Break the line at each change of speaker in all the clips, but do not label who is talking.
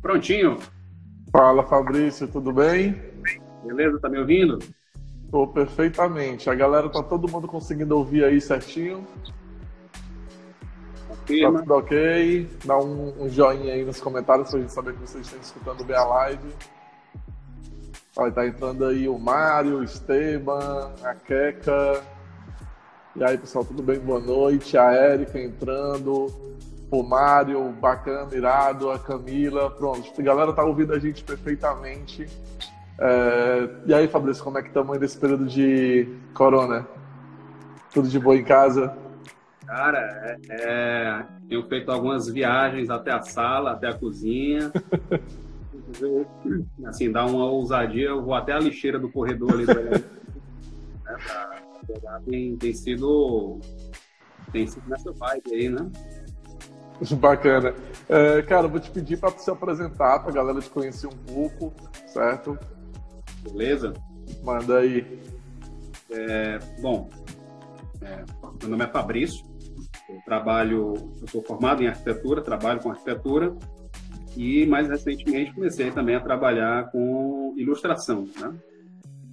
Prontinho.
Fala Fabrício, tudo bem?
Beleza, tá me ouvindo?
Tô perfeitamente. A galera tá todo mundo conseguindo ouvir aí certinho? Tá tudo ok? Dá um, um, joinha aí nos comentários pra gente saber que vocês estão escutando bem a live. Olha, tá entrando aí o Mário, o Esteban, a Queca. E aí, pessoal, tudo bem? Boa noite. A Érica entrando. O Mário, bacana, irado, a Camila. Pronto, a galera tá ouvindo a gente perfeitamente. É... E aí, Fabrício, como é que estamos nesse período de corona? Tudo de boa em casa?
Cara, é, é, tenho feito algumas viagens até a sala, até a cozinha. assim, dá uma ousadia, eu vou até a lixeira do corredor ali. né, pra pegar. Tem, tem sido tem sido nessa vibe aí, né?
Bacana. É, cara, vou te pedir para se apresentar, para a galera te conhecer um pouco, certo?
Beleza?
Manda aí.
É, bom, é, meu nome é Fabrício, eu trabalho, eu sou formado em arquitetura, trabalho com arquitetura e mais recentemente comecei também a trabalhar com ilustração, né?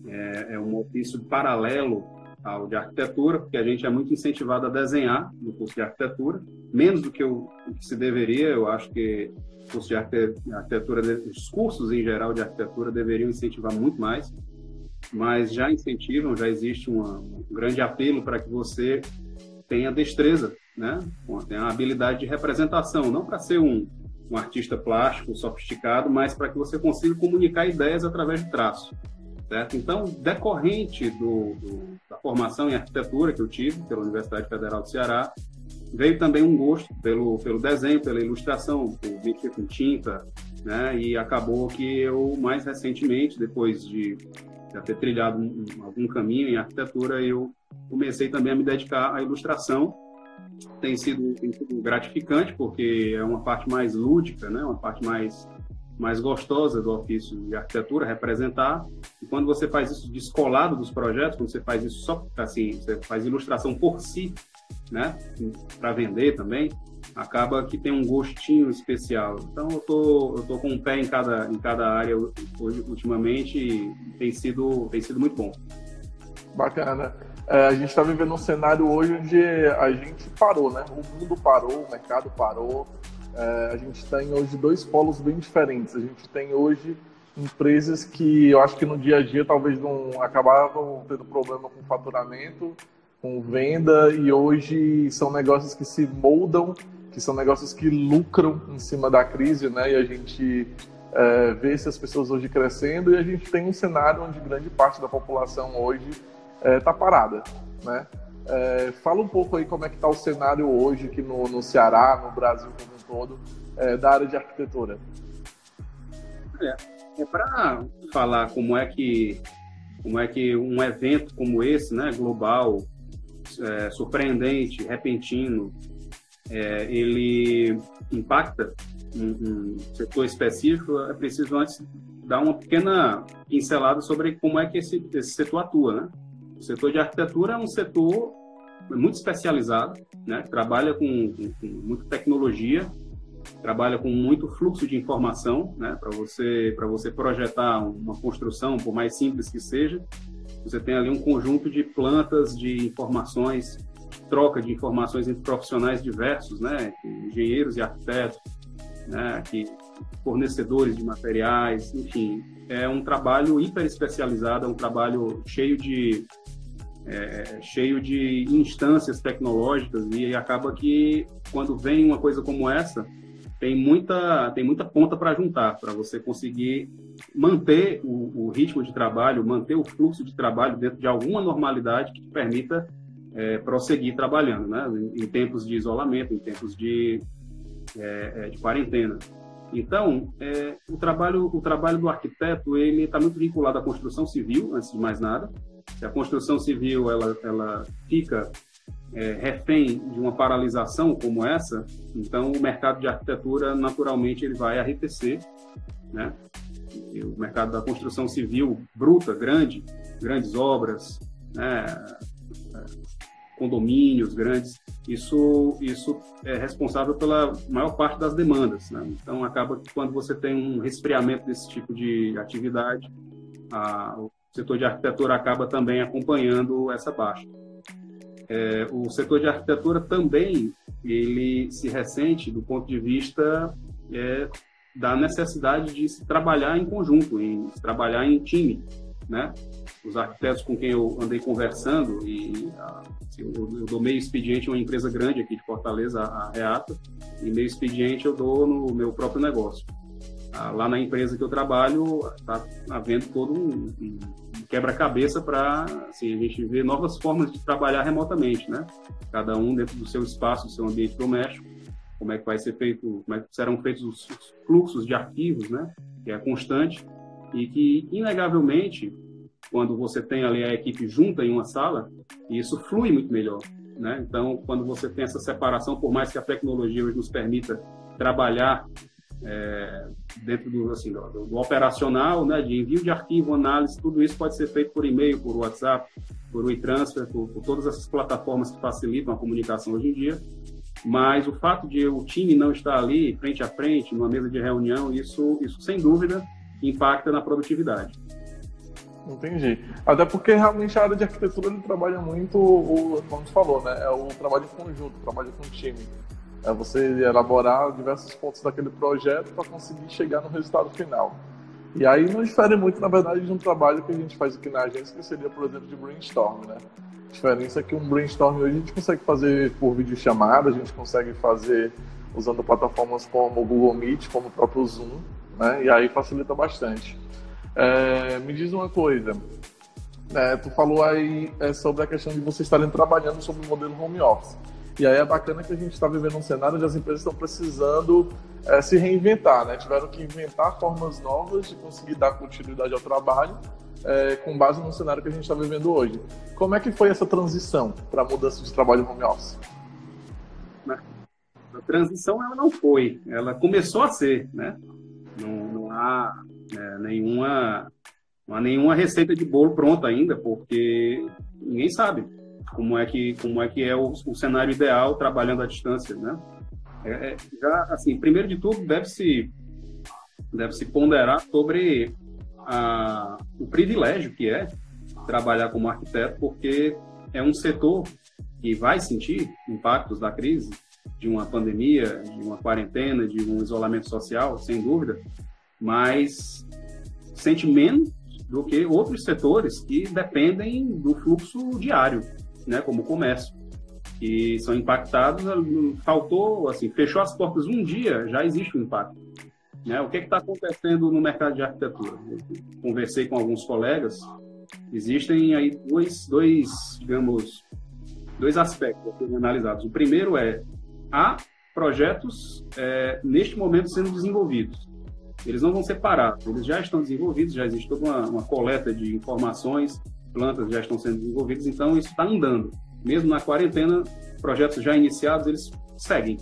É, é um ofício paralelo ao de arquitetura, porque a gente é muito incentivado a desenhar no curso de arquitetura, menos do que o, que se deveria. Eu acho que o curso de arquitetura, os cursos em geral de arquitetura deveriam incentivar muito mais, mas já incentivam, já existe uma, um grande apelo para que você tenha destreza, né? tenha habilidade de representação, não para ser um, um artista plástico sofisticado, mas para que você consiga comunicar ideias através de traço. Certo? Então, decorrente do, do, da formação em arquitetura que eu tive pela Universidade Federal do Ceará, veio também um gosto pelo, pelo desenho, pela ilustração, por mexer com tinta, né? E acabou que eu, mais recentemente, depois de já ter trilhado um, algum caminho em arquitetura, eu comecei também a me dedicar à ilustração. Tem sido, tem sido gratificante, porque é uma parte mais lúdica, né? Uma parte mais mais gostosa do ofício de arquitetura, representar. E quando você faz isso descolado dos projetos, quando você faz isso só assim, você faz ilustração por si, né, para vender também, acaba que tem um gostinho especial. Então eu tô eu tô com um pé em cada em cada área hoje ultimamente e tem sido tem sido muito bom.
Bacana. É, a gente está vivendo um cenário hoje onde a gente parou, né? O mundo parou, o mercado parou, é, a gente tem hoje dois polos bem diferentes. A gente tem hoje empresas que eu acho que no dia a dia talvez não acabavam tendo problema com faturamento, com venda, e hoje são negócios que se moldam, que são negócios que lucram em cima da crise, né? E a gente é, vê essas pessoas hoje crescendo e a gente tem um cenário onde grande parte da população hoje está é, tá parada, né? É, fala um pouco aí como é que está o cenário hoje aqui no, no Ceará, no Brasil como um todo, é, da área de arquitetura.
É, é para falar como é que como é que um evento como esse, né, global, é, surpreendente, repentino, é, ele impacta um, um, setor específico, é preciso antes dar uma pequena pincelada sobre como é que esse, esse setor atua, né? O setor de arquitetura é um setor muito especializado, né? trabalha com, com, com muita tecnologia, trabalha com muito fluxo de informação, né? para você você projetar uma construção, por mais simples que seja, você tem ali um conjunto de plantas de informações, troca de informações entre profissionais diversos, né? engenheiros e arquitetos, né? que fornecedores de materiais, enfim, é um trabalho hiper especializado, é um trabalho cheio de é, cheio de instâncias tecnológicas e acaba que quando vem uma coisa como essa tem muita tem muita ponta para juntar para você conseguir manter o, o, ritmo de trabalho manter o fluxo de trabalho dentro de alguma normalidade que te permita é, prosseguir trabalhando né? Em, em, tempos de isolamento em tempos de, é, é de quarentena então, é, o trabalho o trabalho do arquiteto ele está muito vinculado à construção civil, antes de mais nada. A construção civil ela, ela fica é, refém de uma paralisação como essa, então o mercado de arquitetura naturalmente ele vai arrefecer, né? O mercado da construção civil bruta, grande, grandes obras, né, condomínios grandes, isso, isso é responsável pela maior parte das demandas. Né? Então, acaba que quando você tem um resfriamento desse tipo de atividade, a, o setor de arquitetura acaba também acompanhando essa baixa. É, o setor de arquitetura também ele se ressente do ponto de vista é, da necessidade de se trabalhar em conjunto, em trabalhar em time, né? Os arquitetos com quem eu andei conversando e assim, eu, eu, dou meio expediente uma empresa grande aqui de Fortaleza, a Reata, e meio expediente eu dou no meu próprio negócio. Ah, lá na empresa que eu trabalho está havendo todo um, um quebra-cabeça para assim, a gente ver novas formas de trabalhar remotamente, né? Cada um dentro do seu espaço, do seu ambiente doméstico, como é que vai ser feito, como é que serão feitos os fluxos de arquivos, né? Que é constante e que, inegavelmente, quando você tem ali a equipe junta em uma sala, isso flui muito melhor, né? Então, quando você tem essa separação, por mais que a tecnologia hoje nos permita trabalhar é, dentro do, assim, do, do, operacional, né, de envio de arquivo, análise, tudo isso pode ser feito por e-mail, por WhatsApp, por WeTransfer, por, por todas essas plataformas que facilitam a comunicação hoje em dia. Mas o fato de o time não estar ali frente a frente, numa mesa de reunião, isso, isso sem dúvida impacta na produtividade.
Entendi. Até porque realmente a área de arquitetura ele trabalha muito, o, como você falou, né? É o trabalho conjunto, o trabalho com time. É você elaborar diversos pontos daquele projeto para conseguir chegar no resultado final. E aí não difere muito, na verdade, de um trabalho que a gente faz aqui na agência, que seria, por exemplo, de brainstorm, né? A diferença é que um brainstorm hoje a gente consegue fazer por videochamada, a gente consegue fazer usando plataformas como o Google Meet, como o próprio Zoom, né? E aí facilita bastante. É, me diz uma coisa, é, tu falou aí é, sobre a questão de vocês estarem trabalhando sobre o modelo home office. E aí é bacana que a gente está vivendo um cenário onde as empresas estão precisando é, se reinventar, né? Tiveram que inventar formas novas de conseguir dar continuidade ao trabalho é, com base no cenário que a gente está vivendo hoje. Como é que foi essa transição para a mudança de trabalho home office?
A transição ela não foi, ela começou a ser, né? Não, não há é, nenhuma, não há nenhuma receita de bolo pronta ainda, porque ninguém sabe como é que como é que é o, o cenário ideal trabalhando à distância, né? É, é, já assim, primeiro de tudo deve se deve se ponderar sobre a, o privilégio que é trabalhar como arquiteto, porque é um setor que vai sentir impactos da crise, de uma pandemia, de uma quarentena, de um isolamento social, sem dúvida, mas sente menos do que outros setores que dependem do fluxo diário né, como o comércio, que são impactados. Faltou, assim, fechou as portas um dia, já existe um impacto. Né? O que está acontecendo no mercado de arquitetura? Eu conversei com alguns colegas, existem aí dois, dois digamos, dois aspectos a serem analisados. O primeiro é, há projetos é, neste momento sendo desenvolvidos. Eles não vão ser parados, eles já estão desenvolvidos, já existe toda uma, uma coleta de informações, plantas já estão sendo desenvolvidas, então isso está andando. Mesmo na quarentena, projetos já iniciados, eles seguem.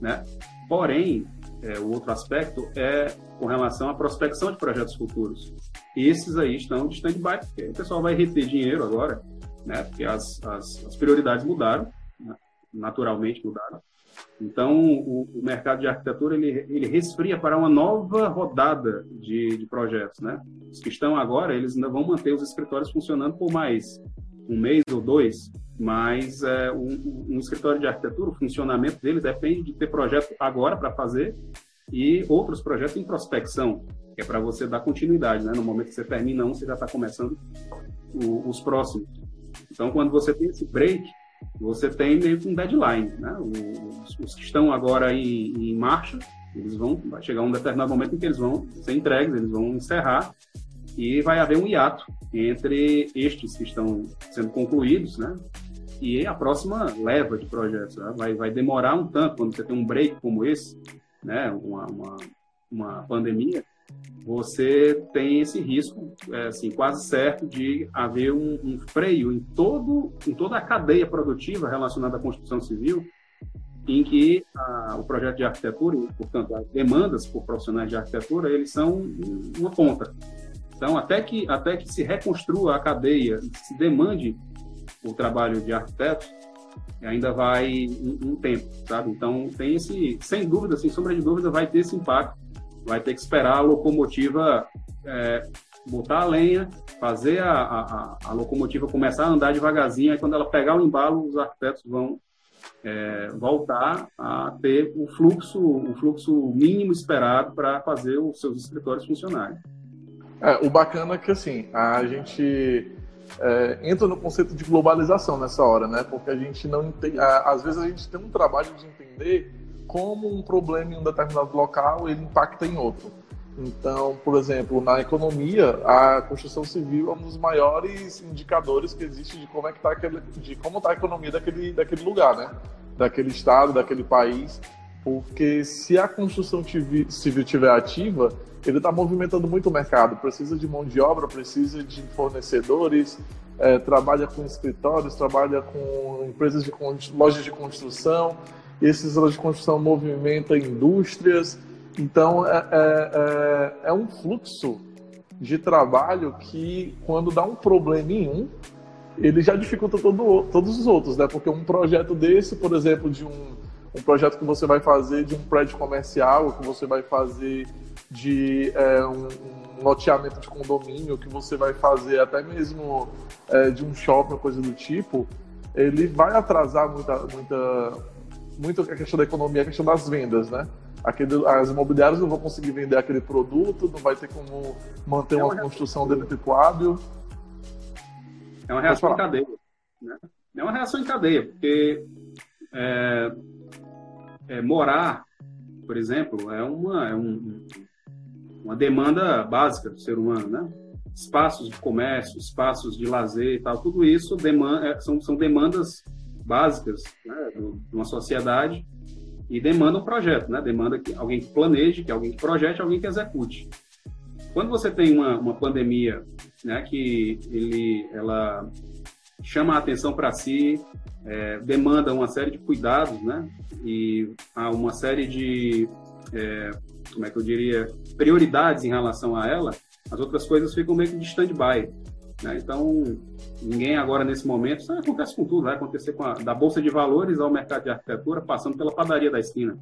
Né? Porém, é, o outro aspecto é com relação à prospecção de projetos futuros. Esses aí estão de stand-by, porque o pessoal vai reter dinheiro agora, né? porque as, as, as prioridades mudaram, né? naturalmente mudaram. Então, o, o, mercado de arquitetura ele, ele resfria para uma nova rodada de, de, projetos, né? Os que estão agora, eles ainda vão manter os escritórios funcionando por mais um mês ou dois, mas é, um, um escritório de arquitetura, o funcionamento dele depende de ter projeto agora para fazer e outros projetos em prospecção, que é para você dar continuidade, né? No momento que você termina um, você já está começando o, os próximos. Então, quando você tem esse break, você tem meio que um deadline, né? Os, os que estão agora em, em, marcha, eles vão, vai chegar um determinado momento em que eles vão ser entregues, eles vão encerrar e vai haver um hiato entre estes que estão sendo concluídos, né? E a próxima leva de projetos, né? vai, vai demorar um tanto quando você tem um break como esse, né? Uma, uma, uma pandemia, você tem esse risco, é, assim, quase certo de haver um, um, freio em, todo, em toda a cadeia produtiva relacionada à construção civil, em que a, o projeto de arquitetura, portanto, as demandas por profissionais de arquitetura, eles são uma ponta. Então, até que, até que se reconstrua a cadeia, se demande o trabalho de arquitetos, ainda vai um, um, tempo, sabe? Então, tem esse, sem dúvida, sem sombra de dúvida, vai ter esse impacto. Vai ter que esperar a locomotiva é, botar a lenha, fazer a, a, a, locomotiva começar a andar devagarzinho, e quando ela pegar o embalo, os arquitetos vão é, voltar a ter o fluxo, o fluxo mínimo esperado para fazer os seus escritórios funcionarem.
É, o bacana é que assim, a gente é, entra no conceito de globalização nessa hora, né? Porque a gente não entende, às vezes a gente tem um trabalho de entender como um problema em um determinado local ele impacta em outro. Então, por exemplo, na economia, a construção civil é um dos maiores indicadores que existe de como é que tá aquele, de como está a economia daquele, daquele lugar, né? Daquele estado, daquele país. Porque se a construção civil estiver ativa, ele está movimentando muito o mercado. Precisa de mão de obra, precisa de fornecedores, é, trabalha com escritórios, trabalha com empresas de lojas de construção. Esses lojas de construção movimentam indústrias então, é, é, é, é, um fluxo de trabalho que, quando dá um problema em um, ele já dificulta todo, todos os outros, né? Porque um projeto desse, por exemplo, de um, um projeto que você vai fazer de um prédio comercial, que você vai fazer de é, um, um, loteamento de condomínio, que você vai fazer até mesmo é, de um shopping, coisa do tipo, ele vai atrasar muita, muita, muito a questão da economia, a questão das vendas, né? aquele, as imobiliárias não vão conseguir vender aquele produto, não vai ter como manter é uma, uma construção dentro do hábil.
É uma reação em cadeia. Né? É uma reação em cadeia, porque é, é, morar, por exemplo, é uma, é um, uma demanda básica do ser humano, né? Espaços de comércio, espaços de lazer e tal, tudo isso demanda, é, são, são demandas básicas né, de uma sociedade e demanda um projeto, né? Demanda que alguém que planeje, que alguém que projete, alguém que execute. Quando você tem uma, uma pandemia, né, que ele, ela chama a atenção para si, é, demanda uma série de cuidados, né? E há uma série de, é, como é que eu diria, prioridades em relação a ela. As outras coisas ficam meio que de stand-by. Né? Então, ninguém agora nesse momento, isso acontece com tudo, vai acontecer com a, da bolsa de valores ao mercado de arquitetura, passando pela padaria da esquina.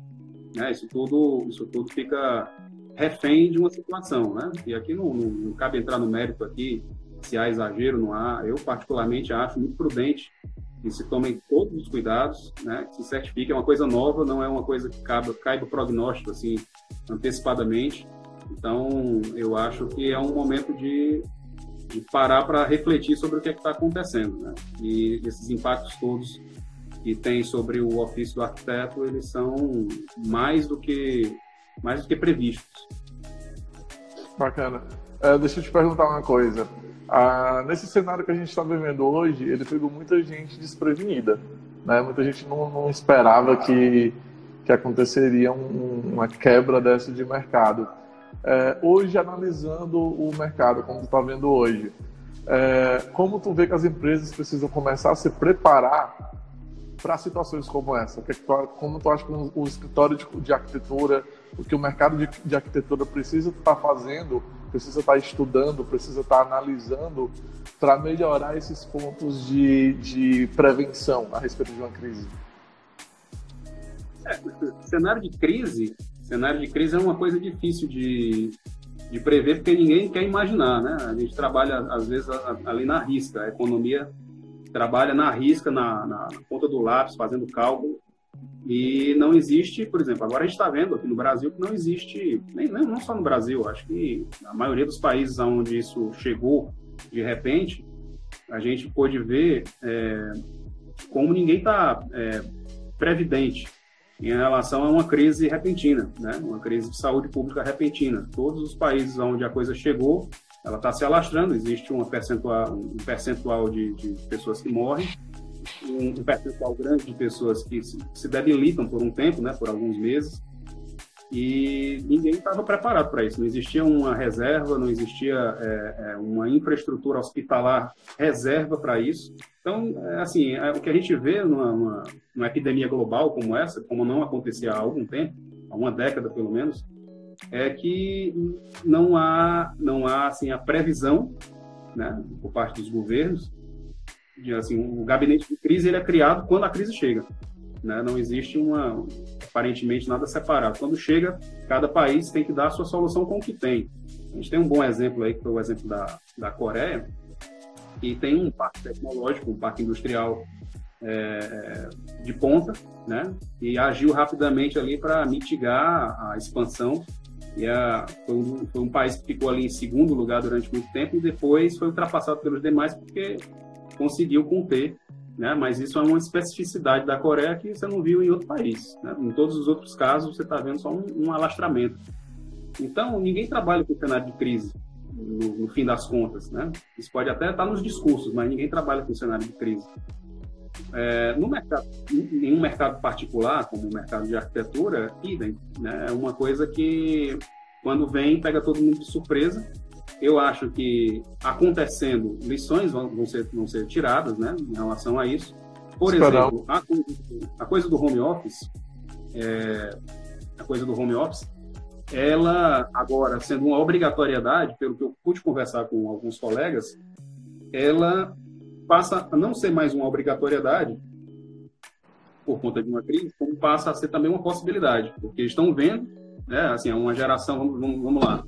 Né? Isso tudo, isso tudo fica refém de uma situação, né? E aqui não, não, não cabe entrar no mérito aqui se há exagero, não há. Eu particularmente acho muito prudente que se tomem todos os cuidados, né? Se certifique é uma coisa nova, não é uma coisa que caiba, caiba prognóstico assim antecipadamente. Então, eu acho que é um momento de de parar para refletir sobre o que é está acontecendo. Né? E esses impactos todos que tem sobre o ofício do arquiteto, eles são mais do que, mais do que previstos.
Bacana. É, deixa eu te perguntar uma coisa. Ah, nesse cenário que a gente está vivendo hoje, ele pegou muita gente desprevenida. Né? Muita gente não, não esperava que, que aconteceria um, uma quebra dessa de mercado. É, hoje, analisando o mercado, como tu está vendo hoje, é, como tu vê que as empresas precisam começar a se preparar para situações como essa? Que tu, como tu acha que o escritório de, de arquitetura, o que o mercado de, de arquitetura precisa estar tá fazendo, precisa estar tá estudando, precisa estar tá analisando para melhorar esses pontos de, de prevenção a respeito de uma crise?
É, cenário de crise cenário de crise é uma coisa difícil de, de prever, porque ninguém quer imaginar, né? A gente trabalha, às vezes, ali na risca. A economia trabalha na risca, na, na, na ponta do lápis, fazendo cálculo. E não existe, por exemplo, agora a gente está vendo aqui no Brasil que não existe, nem, não só no Brasil, acho que a maioria dos países onde isso chegou de repente, a gente pôde ver é, como ninguém está é, previdente em relação a uma crise repentina, né? uma crise de saúde pública repentina. Todos os países onde a coisa chegou, ela está se alastrando, existe uma percentual, um percentual de, de pessoas que morrem, um percentual grande de pessoas que se, se debilitam por um tempo, né, por alguns meses, e ninguém estava preparado para isso. Não existia uma reserva, não existia é, é, uma infraestrutura hospitalar reserva para isso. Então, é, assim, é, o que a gente vê numa, numa, numa, epidemia global como essa, como não acontecia há algum tempo, há uma década pelo menos, é que não há, não há assim, a previsão né, por parte dos governos. De, assim, o gabinete de crise ele é criado quando a crise chega. Né? Não existe uma, aparentemente nada separado. Quando chega, cada país tem que dar a sua solução com o que tem. A gente tem um bom exemplo aí, que foi o exemplo da, da Coreia, e tem um parque tecnológico, um parque industrial é, de ponta, né? E agiu rapidamente ali para mitigar a expansão. E a, foi, um, foi, um, país que ficou ali em segundo lugar durante muito tempo e depois foi ultrapassado pelos demais porque conseguiu conter, né? Mas isso é uma especificidade da Coreia que você não viu em outro país. Né? Em todos os outros casos você está vendo só um, um, alastramento. Então ninguém trabalha com cenário de crise. No, no, fim das contas, né? Isso pode até estar nos discursos, mas ninguém trabalha com cenário de crise. É, no mercado, em um mercado particular, como o mercado de arquitetura, idem. Né? É uma coisa que, quando vem, pega todo mundo de surpresa. Eu acho que, acontecendo, lições vão, vão, ser, vão ser tiradas né, em relação a isso. Por exemplo, a, a, coisa do home office, é, a coisa do home office, ela, agora, sendo uma obrigatoriedade, pelo que eu pude conversar com alguns colegas, ela passa a não ser mais uma obrigatoriedade por conta de uma crise, como passa a ser também uma possibilidade, porque estão vendo, né, assim, é uma geração, vamos, vamos lá,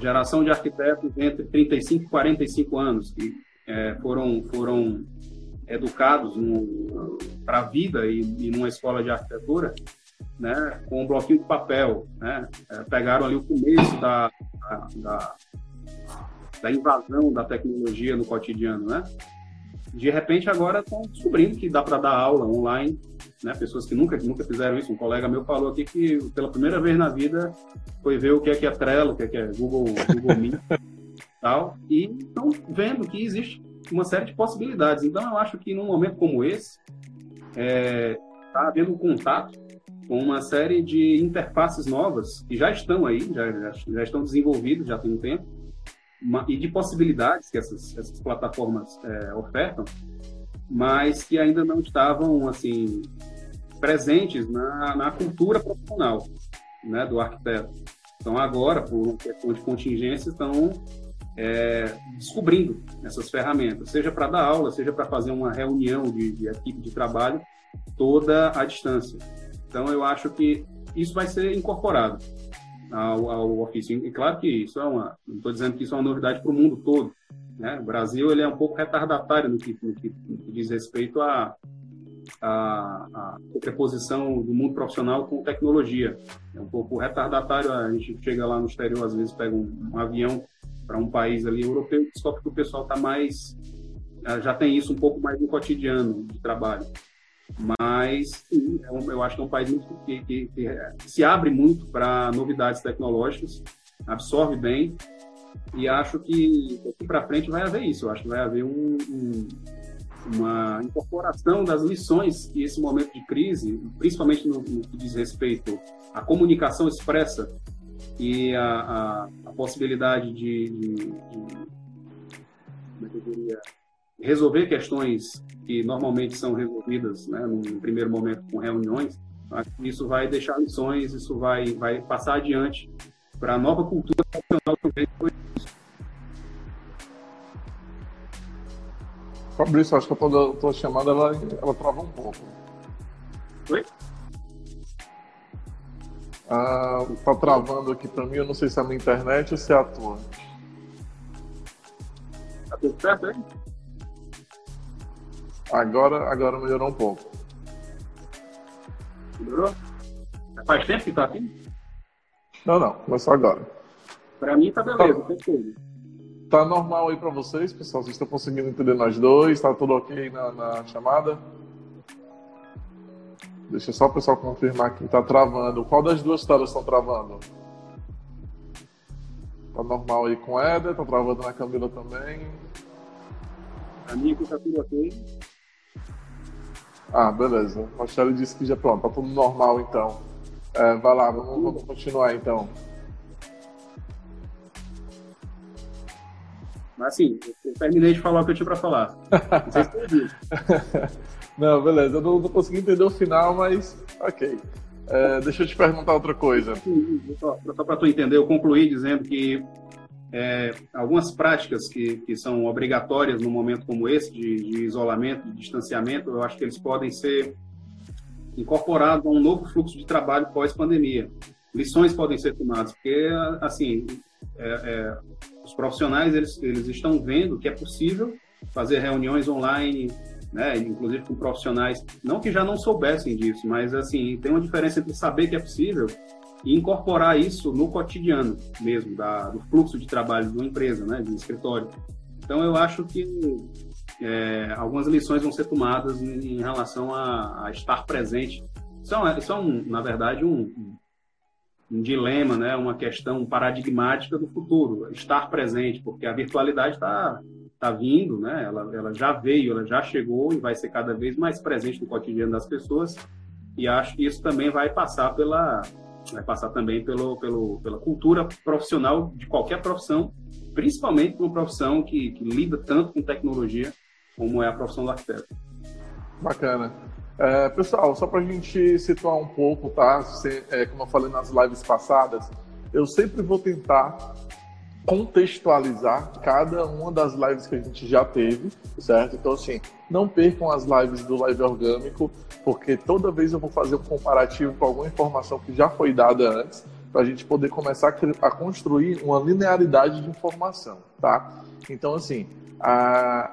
geração de arquitetos entre 35 e 45 anos, que é, foram, foram educados para a vida e, e numa escola de arquitetura, né, com um bloquinho de papel, né, é, pegaram ali o começo da, da, da invasão da tecnologia no cotidiano, né, de repente agora estão descobrindo que dá para dar aula online, né? Pessoas que nunca nunca fizeram isso. Um colega meu falou aqui que pela primeira vez na vida foi ver o que é que é Trello, o que é que é Google, Google Meet, tal, e estão vendo que existe uma série de possibilidades. Então eu acho que num momento como esse está é, tá havendo contato com uma série de interfaces novas que já estão aí, já, já, já estão desenvolvidas, já tem um tempo uma, e de possibilidades que essas, essas plataformas é, ofertam, mas que ainda não estavam assim presentes na, na cultura profissional né, do arquiteto. Então agora, por questão de contingência, estão é, descobrindo essas ferramentas, seja para dar aula, seja para fazer uma reunião de, de equipe de trabalho toda à distância. Então eu acho que isso vai ser incorporado ao, ao ofício. E claro que isso é uma, não estou dizendo que isso é uma novidade para o mundo todo. Né? O Brasil ele é um pouco retardatário no que, no que, diz respeito à a, a, do mundo profissional com tecnologia. É um pouco retardatário, a gente chega lá no exterior, às vezes pega um, um avião para um país ali europeu descobre que o pessoal está mais, já tem isso um pouco mais no cotidiano de trabalho. Mas é eu acho que é um país que, que, que se abre muito para novidades tecnológicas, absorve bem, e acho que daqui para frente vai haver isso. Eu acho que vai haver um, um, uma incorporação das lições que esse momento de crise, principalmente no, no que diz respeito à comunicação expressa e a, a, a possibilidade de, de, de, é diria, resolver questões que normalmente são resolvidas né, num primeiro momento com reuniões, isso vai deixar lições, isso vai, vai passar adiante para a nova cultura profissional também.
Fabrício, acho que a tua, chamada ela, ela trava um pouco.
Oi?
Ah, tá travando aqui para mim, eu não sei se é a minha internet ou se é a tua.
Tá tudo certo aí?
Agora, agora melhorou um pouco.
Melhorou? Faz tempo que tá aqui?
Não, não, começou agora.
Pra mim tá beleza, tá,
tá normal aí pra vocês, pessoal? Vocês estão conseguindo entender nós dois? Tá tudo ok na, na chamada? Deixa só o pessoal confirmar que tá travando. Qual das duas telas estão travando? Tá normal aí com o Éder, tá travando na Camila também.
A minha aqui tá tudo ok.
Ah, beleza. O Marcelo disse que já pronto, tá tudo normal então. É, vai lá, vamos, vamos continuar então.
Mas assim, eu terminei de falar o que eu tinha para falar. Não sei se
Não, beleza. Eu não, não, consegui entender o final, mas ok. É, deixa eu te perguntar outra coisa.
Só, só para tu entender, eu concluí dizendo que é, algumas práticas que, que são obrigatórias no momento como esse, de, de isolamento, de distanciamento, eu acho que eles podem ser incorporados a um novo fluxo de trabalho pós-pandemia. Lições podem ser tomadas, porque, assim, é, é, os profissionais, eles, eles estão vendo que é possível fazer reuniões online, né, inclusive com profissionais, não que já não soubessem disso, mas, assim, tem uma diferença entre saber que é possível e incorporar isso no cotidiano mesmo, da, do fluxo de trabalho de uma empresa, né, de um escritório. Então, eu acho que é, algumas lições vão ser tomadas em, em relação a, a, estar presente. Isso é, isso é um, na verdade, um, um dilema, né, uma questão paradigmática do futuro, estar presente, porque a virtualidade está tá vindo, né, ela, ela já veio, ela já chegou e vai ser cada vez mais presente no cotidiano das pessoas, e acho que isso também vai passar pela, vai passar também pelo, pelo, pela cultura profissional de qualquer profissão, principalmente uma profissão que, que lida tanto com tecnologia como é a profissão do arquiteto.
Bacana. É, pessoal, só para a gente situar um pouco, tá? Se, é, como eu falei nas lives passadas, eu sempre vou tentar contextualizar cada uma das lives que a gente já teve, certo? Então, assim, não percam as lives do Live Orgânico, porque toda vez eu vou fazer um comparativo com alguma informação que já foi dada antes, para a gente poder começar a, construir uma linearidade de informação, tá? Então, assim, a,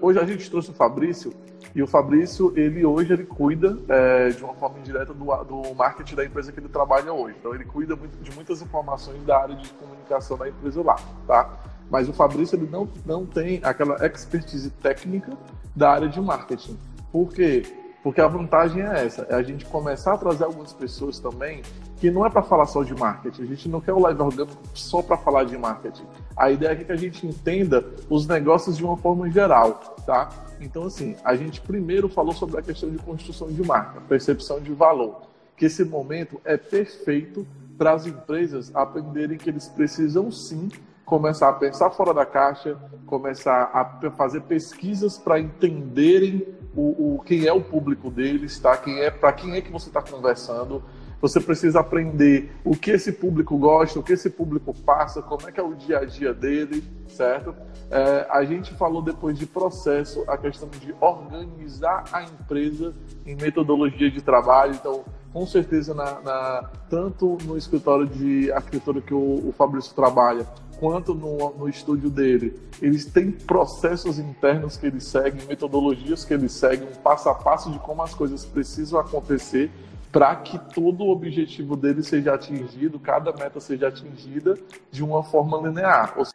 hoje a gente trouxe o Fabrício, e o Fabrício, ele hoje ele cuida é, de uma forma indireta do, do marketing da empresa que ele trabalha hoje. Então ele cuida de muitas informações da área de comunicação da empresa lá, tá? Mas o Fabrício ele não, não tem aquela expertise técnica da área de marketing. Por quê? Porque a vantagem é essa, é a gente começar a trazer algumas pessoas também que não é para falar só de marketing. A gente não quer o live orgânico só para falar de marketing. A ideia é que a gente entenda os negócios de uma forma geral, tá? Então, assim, a gente primeiro falou sobre a questão de construção de marca, percepção de valor, que esse momento é perfeito para as empresas aprenderem que eles precisam sim começar a pensar fora da caixa, começar a fazer pesquisas para entenderem o, o, quem é o público deles, tá? Quem é para quem é que você está conversando. Você precisa aprender o que esse público gosta, o que esse público passa, como é que é o dia a dia dele, certo? É, a gente falou depois de processo a questão de organizar a empresa em metodologia de trabalho. Então, com certeza, na, na tanto no escritório de arquitetura que o, o Fabrício trabalha, quanto no, no estúdio dele, eles têm processos internos que eles seguem, metodologias que eles seguem, um passo a passo de como as coisas precisam acontecer para que todo o objetivo dele seja atingido, cada meta seja atingida de uma forma linear. Ou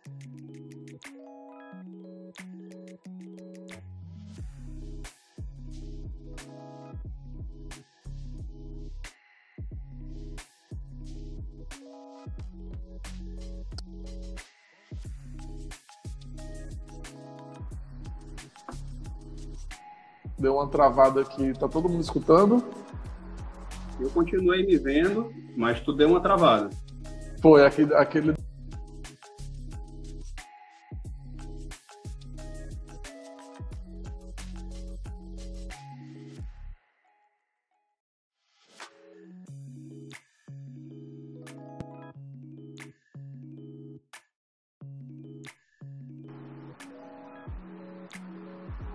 Deu uma travada aqui. Tá todo mundo escutando?
Eu continuei me vendo, mas tu deu uma travada.
Foi, aquele, aquele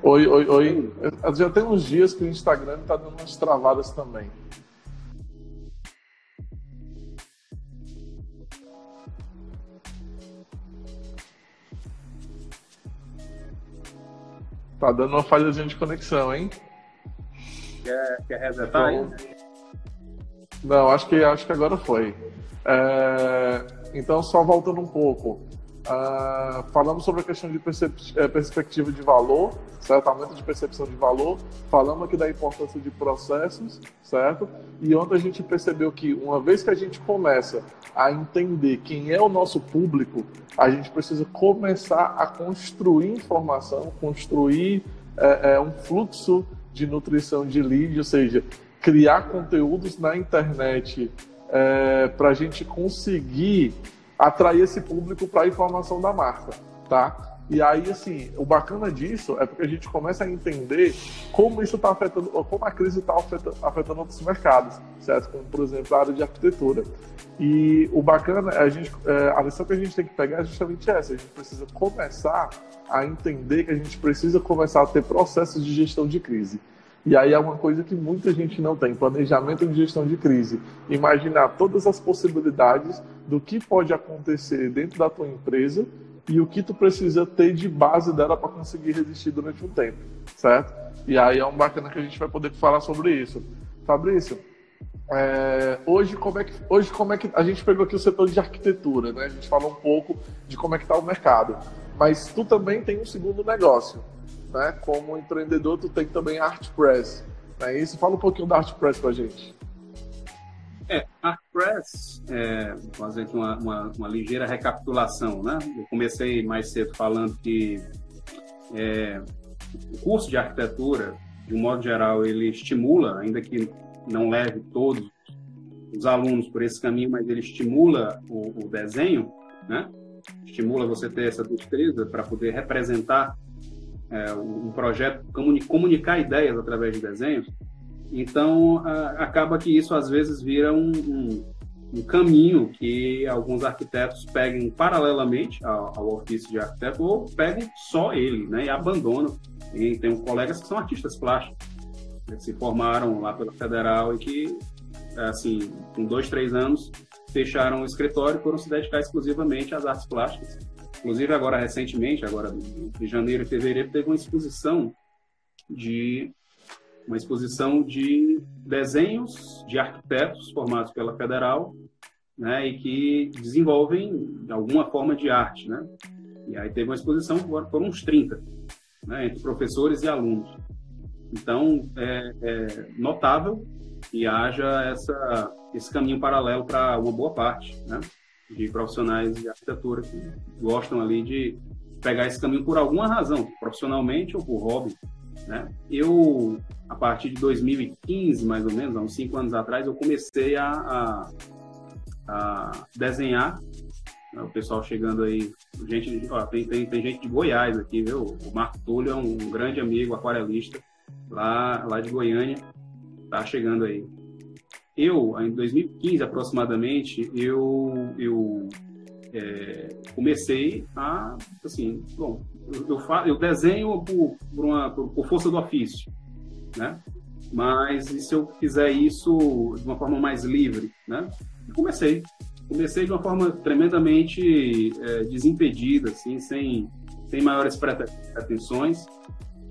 Oi, oi, oi. Já tem uns dias que o Instagram tá dando umas travadas também. Tá dando uma falhazinha de conexão, hein?
Quer, quer resetar aí?
Não, acho que, acho que agora foi. É, então, só voltando um pouco. Uh, falamos sobre a questão de é, perspectiva de valor, certo? Aumento de percepção de valor. Falamos aqui da importância de processos, certo? E ontem a gente percebeu que uma vez que a gente começa a entender quem é o nosso público, a gente precisa começar a construir informação, construir é, é, um fluxo de nutrição de lead, ou seja, criar conteúdos na internet é, para a gente conseguir atrair esse público para a informação da marca, tá? E aí, assim, o bacana disso é porque a gente começa a entender como isso está afetando, como a crise está afetando, afetando outros mercados, certo? Como, por exemplo, a área de arquitetura. E o bacana, é a, gente, é, a lição que a gente tem que pegar é justamente essa. A gente precisa começar a entender que a gente precisa começar a ter processos de gestão de crise. E aí é uma coisa que muita gente não tem, planejamento de gestão de crise. Imaginar todas as possibilidades do que pode acontecer dentro da tua empresa e o que tu precisa ter de base dela para conseguir resistir durante um tempo, certo? E aí é um bacana que a gente vai poder falar sobre isso. Fabrício, é, hoje como é que hoje como é que a gente pegou aqui o setor de arquitetura, né? A gente falou um pouco de como é que está o mercado, mas tu também tem um segundo negócio, né? Como empreendedor, tu tem também a ArtPress. Né? Isso, fala um pouquinho da ArtPress pra gente.
É, ArtPress, é, fazer aqui uma, uma, uma, ligeira recapitulação, né? Eu comecei mais cedo falando que é, o curso de arquitetura, de um modo geral, ele estimula, ainda que não leve todos os alunos por esse caminho, mas ele estimula o, o desenho, né? Estimula você ter essa destreza para poder representar é, um projeto, comunicar ideias através de desenhos. Então, a, acaba que isso às vezes vira um, um, um, caminho que alguns arquitetos peguem paralelamente ao, ao, ofício de arquiteto ou peguem só ele né, e abandonam. E tem colegas que são artistas plásticos, que se formaram lá pela Federal e que, assim, com dois, três anos, fecharam o escritório e foram se dedicar exclusivamente às artes plásticas Inclusive, agora recentemente, agora de janeiro e fevereiro, teve uma exposição de uma exposição de desenhos de arquitetos formados pela Federal, né, e que desenvolvem alguma forma de arte, né? E aí teve uma exposição por uns 30, né, entre professores e alunos. Então, é, é notável que haja essa, esse caminho paralelo para uma boa parte, né? de profissionais de arquitetura que gostam ali de pegar esse caminho por alguma razão, profissionalmente ou por hobby. Né? Eu, a partir de 2015, mais ou menos, há uns cinco anos atrás, eu comecei a, a, a desenhar. Né? O pessoal chegando aí, gente, ó, tem, tem, tem gente de Goiás aqui, viu? O Marco Túlio é um, grande amigo aquarelista lá, lá de Goiânia, tá chegando aí eu, em 2015 aproximadamente, eu, eu é, comecei a, assim, bom, eu, eu, desenho por, por, uma, por, por, força do ofício, né? Mas e se eu fizer isso de uma forma mais livre, né? Eu comecei. Comecei de uma forma tremendamente é, desimpedida, assim, sem, sem maiores pretensões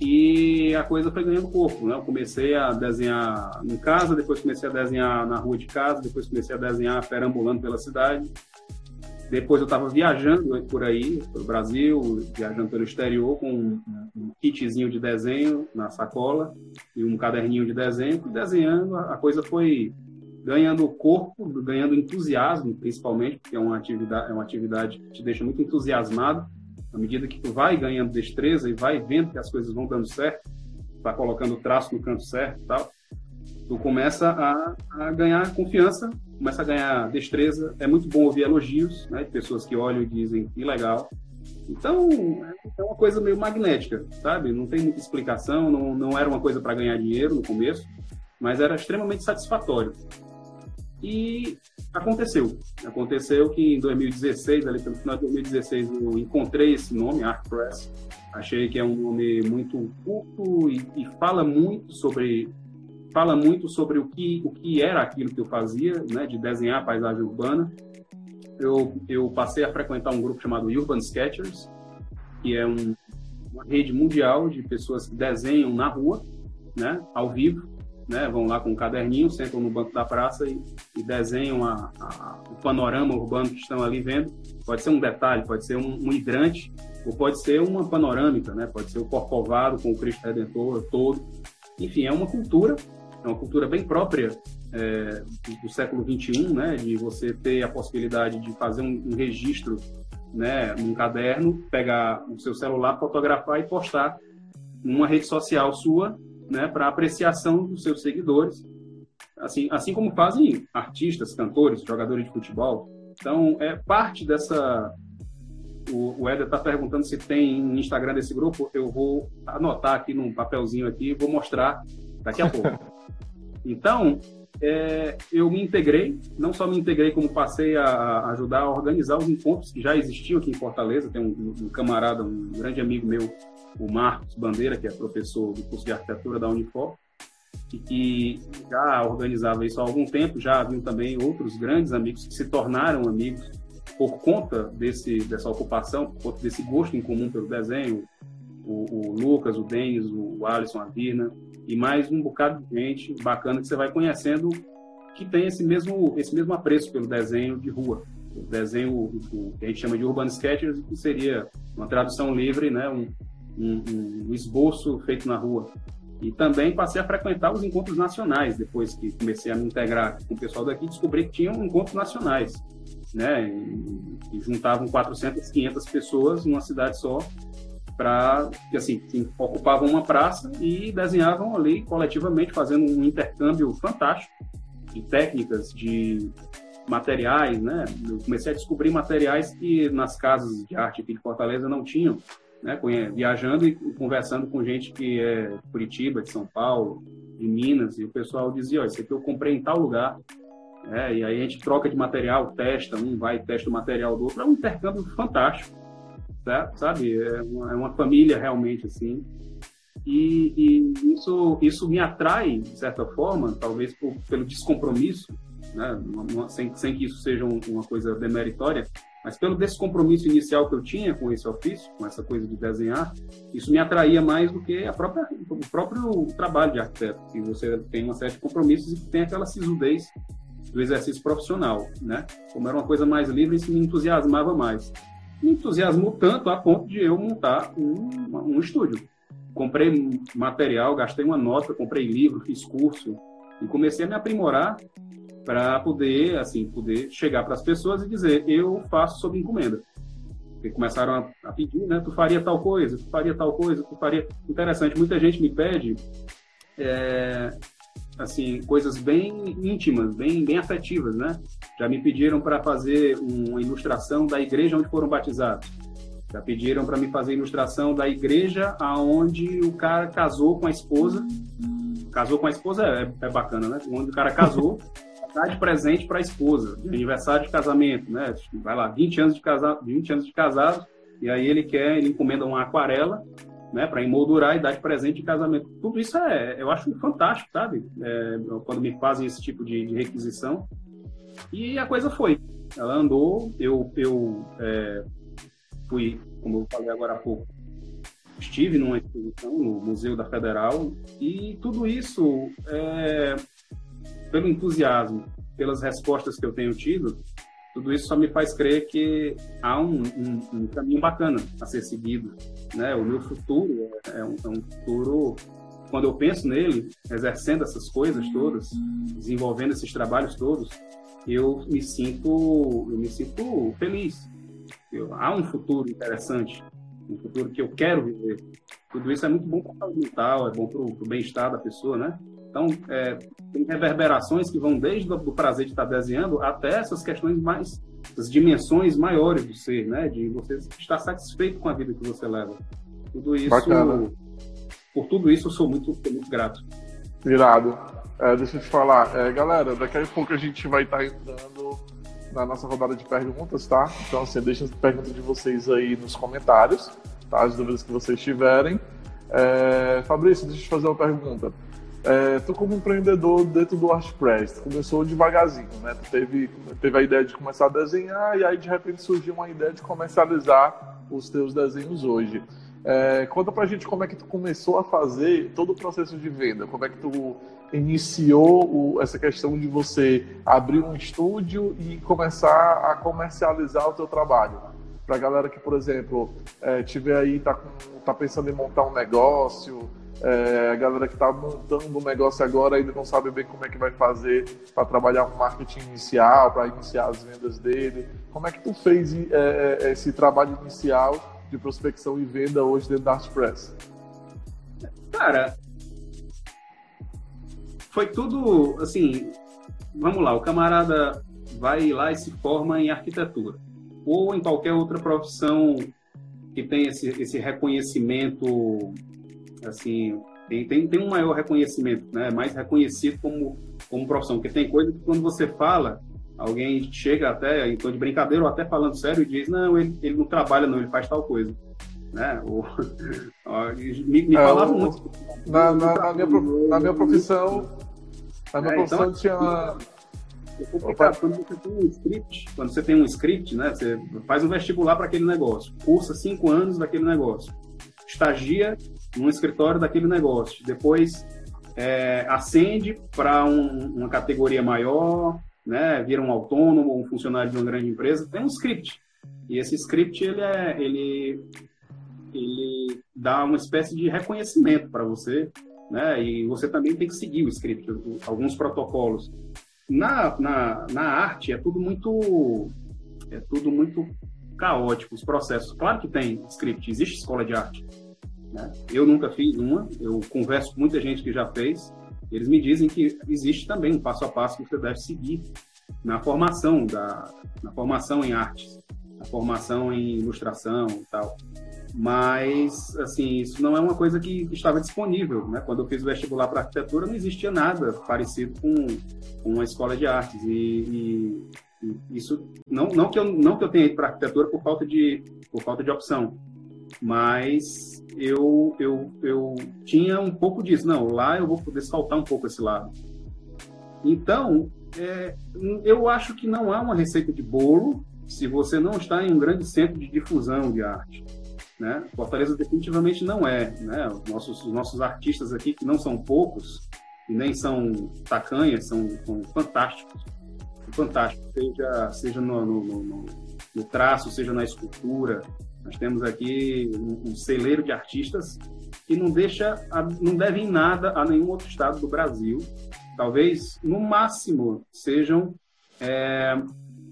e a coisa foi ganhando corpo, né? Eu comecei a desenhar em casa, depois comecei a desenhar na rua de casa, depois comecei a desenhar perambulando pela cidade. Depois eu estava viajando por aí, pelo Brasil, viajando pelo exterior com um, kitzinho de desenho na sacola e um caderninho de desenho, e desenhando, a coisa foi ganhando corpo, ganhando entusiasmo, principalmente, porque é uma atividade, é uma atividade que te deixa muito entusiasmado. À medida que tu vai ganhando destreza e vai vendo que as coisas vão dando certo, vai colocando o traço no canto certo e tal, tu começa a, a, ganhar confiança, começa a ganhar destreza. É muito bom ouvir elogios né, de pessoas que olham e dizem que legal. Então, é uma coisa meio magnética, sabe? Não tem muita explicação, não, não era uma coisa para ganhar dinheiro no começo, mas era extremamente satisfatório. E aconteceu. Aconteceu que em 2016, ali pelo final de 2016, eu encontrei esse nome, ArtPress. Achei que é um nome muito curto e, e, fala muito sobre fala muito sobre o que o que era aquilo que eu fazia, né, de desenhar paisagem urbana. Eu, eu passei a frequentar um grupo chamado Urban Sketchers, que é um, uma rede mundial de pessoas que desenham na rua, né, ao vivo, né, vão lá com um caderninho, sentam no banco da praça e, e desenham a, a, o panorama urbano que estão ali vendo. Pode ser um detalhe, pode ser um, um hidrante, ou pode ser uma panorâmica, né? pode ser o Corcovado com o Cristo Redentor todo. Enfim, é uma cultura, é uma cultura bem própria é, do, século XXI, né? de você ter a possibilidade de fazer um, um registro né, num caderno, pegar o seu celular, fotografar e postar numa rede social sua né, para apreciação dos seus seguidores, assim, assim como fazem artistas, cantores, jogadores de futebol. Então, é parte dessa o, o Éder está perguntando se tem Instagram desse grupo. Eu vou anotar aqui num papelzinho aqui vou mostrar daqui a pouco. Então, é, eu me integrei, não só me integrei, como passei a ajudar a organizar os encontros que já existiam aqui em Fortaleza. Tem um, um camarada, um grande amigo meu, o Marcos Bandeira, que é professor do curso de arquitetura da Unifor, e que já organizava isso há algum tempo. Já haviam também outros grandes amigos que se tornaram amigos por conta desse, dessa ocupação, por conta desse gosto em comum pelo desenho. O, o Lucas, o Denis, o Alisson, a Virna, e mais um bocado de gente bacana que você vai conhecendo que tem esse mesmo, esse mesmo apreço pelo desenho de rua. O desenho o, que a gente chama de urban sketchers, que seria uma tradução livre, né? um, um, um esboço feito na rua. E também passei a frequentar os encontros nacionais, depois que comecei a me integrar com o pessoal daqui, descobri que tinham encontros nacionais, né? E, e juntavam 400, 500 pessoas numa cidade só, para assim ocupavam uma praça e desenhavam ali coletivamente fazendo um intercâmbio fantástico de técnicas de materiais né? Eu comecei a descobrir materiais que nas casas de arte aqui de Fortaleza não tinham né? Viajando e conversando com gente que é Curitiba de São Paulo de Minas e o pessoal dizia isso aqui eu comprei em tal lugar. É, e aí a gente troca de material testa um vai e testa o material do outro. É um intercâmbio fantástico sabe? É uma, é uma família realmente assim. E, e, isso, isso me atrai, de certa forma, talvez por, pelo descompromisso, né? Uma, sem, sem que isso seja um, uma coisa demeritória, mas pelo descompromisso inicial que eu tinha com esse ofício, com essa coisa de desenhar, isso me atraía mais do que a própria, o próprio trabalho de arquiteto, que você tem uma série de compromissos e tem aquela sisudez do exercício profissional, né? Como era uma coisa mais livre, isso me entusiasmava mais me entusiasmou tanto a ponto de eu montar um, um estúdio. Comprei material, gastei uma nota, comprei livro, fiz curso e comecei a me aprimorar para poder, assim, poder chegar para as pessoas e dizer, eu faço sob encomenda. E começaram a, a, pedir, né? Tu faria tal coisa, tu faria tal coisa, tu faria... Interessante, muita gente me pede é, assim, coisas bem íntimas, bem, bem afetivas, né? Já me pediram para fazer uma ilustração da igreja onde foram batizados. Já pediram para me fazer ilustração da igreja aonde o cara casou com a esposa. Casou com a esposa é, é bacana, né? Onde o cara casou, dá de presente para a esposa, de aniversário de casamento, né? Vai lá, 20 anos de casado, 20 anos de casado, e aí ele quer, ele encomenda uma aquarela né, para emoldurar e dar de presente de casamento. Tudo isso é, eu acho fantástico, sabe? É, quando me fazem esse tipo de, de, requisição. E a coisa foi. Ela andou, eu, eu é, fui, como eu falei agora há pouco, estive numa exposição no Museu da Federal e tudo isso, é, pelo entusiasmo, pelas respostas que eu tenho tido, tudo isso só me faz crer que há um, um, um caminho bacana a ser seguido. Né? O meu futuro é um, é um, futuro, quando eu penso nele, exercendo essas coisas todas, desenvolvendo esses trabalhos todos, eu me sinto, eu me sinto feliz. Eu, há um futuro interessante, um futuro que eu quero viver. Tudo isso é muito bom para saúde mental, é bom para o bem-estar da pessoa, né? Então, é, tem reverberações que vão desde o prazer de estar desenhando até essas questões mais, as dimensões maiores do ser, né? De você estar satisfeito com a vida que você leva. Tudo isso, Bacana. por tudo isso, eu sou muito, muito grato.
Irado. É, deixa eu te falar, é, galera, daqui a pouco a gente vai estar entrando na nossa rodada de perguntas, tá? Então, assim, deixa as perguntas de vocês aí nos comentários, tá? As dúvidas que vocês tiverem. É, Fabrício, deixa eu te fazer uma pergunta. É, tu como empreendedor dentro do WordPress, tu começou devagarzinho, né? Tu teve, teve a ideia de começar a desenhar e aí de repente surgiu uma ideia de comercializar os teus desenhos hoje. É, conta pra gente como é que tu começou a fazer todo o processo de venda, como é que tu iniciou o, essa questão de você abrir um estúdio e começar a comercializar o teu trabalho. Pra galera que, por exemplo, é, tiver aí, tá, com, tá pensando em montar um negócio, é, a galera que está montando o negócio agora ainda não sabe bem como é que vai fazer para trabalhar um marketing inicial, para iniciar as vendas dele. Como é que tu fez é, é, esse trabalho inicial de prospecção e venda hoje dentro da ArtPress?
Cara, foi tudo assim. Vamos lá, o camarada vai lá e se forma em arquitetura. ou em qualquer outra profissão que tem esse, esse reconhecimento, assim, tem, tem, tem um maior reconhecimento, né? mais reconhecido como, como profissão. Porque tem coisa que quando você fala, alguém chega até, em tom de brincadeira ou até falando sério, e diz, não, ele, ele não trabalha não, ele faz tal coisa. Né? Ou, me, me é, falavam muito.
Na, na, na, minha, na minha profissão, na minha é, profissão então, tinha
é complicado. Quando você tem um script, quando você tem um script, né, você faz um vestibular para aquele negócio, cursa cinco anos daquele negócio, estagia num escritório daquele negócio, depois é, para um, uma categoria maior, né, vira um autônomo, um funcionário de uma grande empresa, tem um script. E esse script ele é, ele, ele dá uma espécie de reconhecimento para você, né? E você também tem que seguir o script, alguns protocolos na, na, na arte é tudo muito é tudo muito caótico os processos. Claro que tem script, existe escola de arte. Né? Eu nunca fiz uma, eu converso com muita gente que já fez. Eles me dizem que existe também um passo a passo que você deve seguir na formação da na formação em artes, na formação em ilustração e tal. Mas, assim, isso não é uma coisa que estava disponível, né? Quando eu fiz o vestibular para arquitetura, não existia nada parecido com, com uma escola de artes. E, e, isso, não, não, que eu, não que eu tenha ido para arquitetura por falta de, por falta de opção, mas eu, eu, eu tinha um pouco disso. Não, lá eu vou poder saltar um pouco esse lado. Então, é, eu acho que não há uma receita de bolo se você não está em um grande centro de difusão de arte. Né? Fortaleza definitivamente não é. Né? Os, nossos, os nossos artistas aqui, que não são poucos, e nem são tacanhas, são, são fantásticos. Fantásticos, seja, seja no, no, no, no, traço, seja na escultura. Nós temos aqui um, celeiro de artistas que não deixa, não devem nada a nenhum outro estado do Brasil. Talvez, no máximo, sejam é,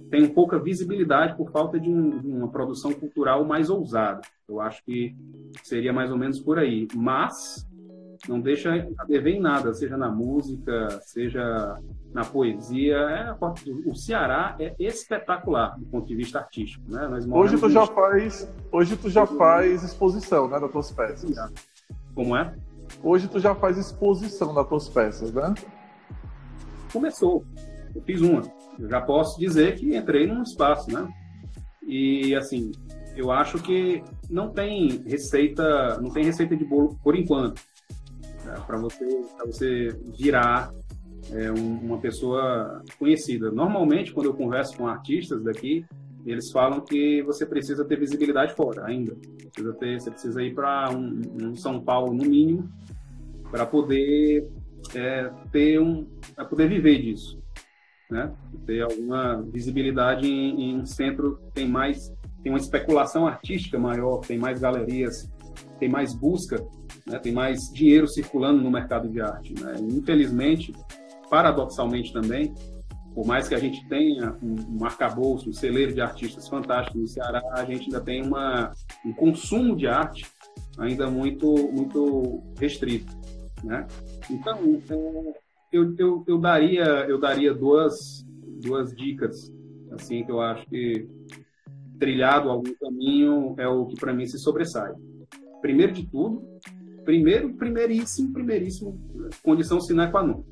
tem pouca visibilidade por falta de, um, de, uma produção cultural mais ousada. Eu acho que seria mais ou menos por aí. Mas não deixa a dever em nada, seja na música, seja na poesia. É, o Ceará é espetacular do ponto de vista artístico. Né?
hoje tu já faz, hoje tu já faz exposição, né, das tuas peças.
Como é?
Hoje tu já faz exposição das tuas peças, né?
Começou. Eu fiz uma eu já posso dizer que entrei num espaço, né? E assim, eu acho que não tem receita, não tem receita de bolo por enquanto? Para você, você virar é, um, uma pessoa conhecida. Normalmente, quando eu converso com artistas daqui, eles falam que você precisa ter visibilidade fora ainda. Precisa ter, você precisa ir para um, um, São Paulo no mínimo para poder é, ter um, para poder viver disso né? Ter alguma visibilidade em, em um centro tem mais tem uma especulação artística maior, tem mais galerias, tem mais busca, né? tem mais dinheiro circulando no mercado de arte. Né? Infelizmente, paradoxalmente também, por mais que a gente tenha um, um arcabouço, um celeiro de artistas fantásticos no Ceará, a gente ainda tem uma, um consumo de arte ainda muito, muito restrito. Né? Então, é, eu, eu, eu daria eu daria duas duas dicas assim que eu acho que trilhado algum caminho é o que para mim se sobressai. Primeiro de tudo, primeiro primeiríssimo primeiríssimo condição sine qua non.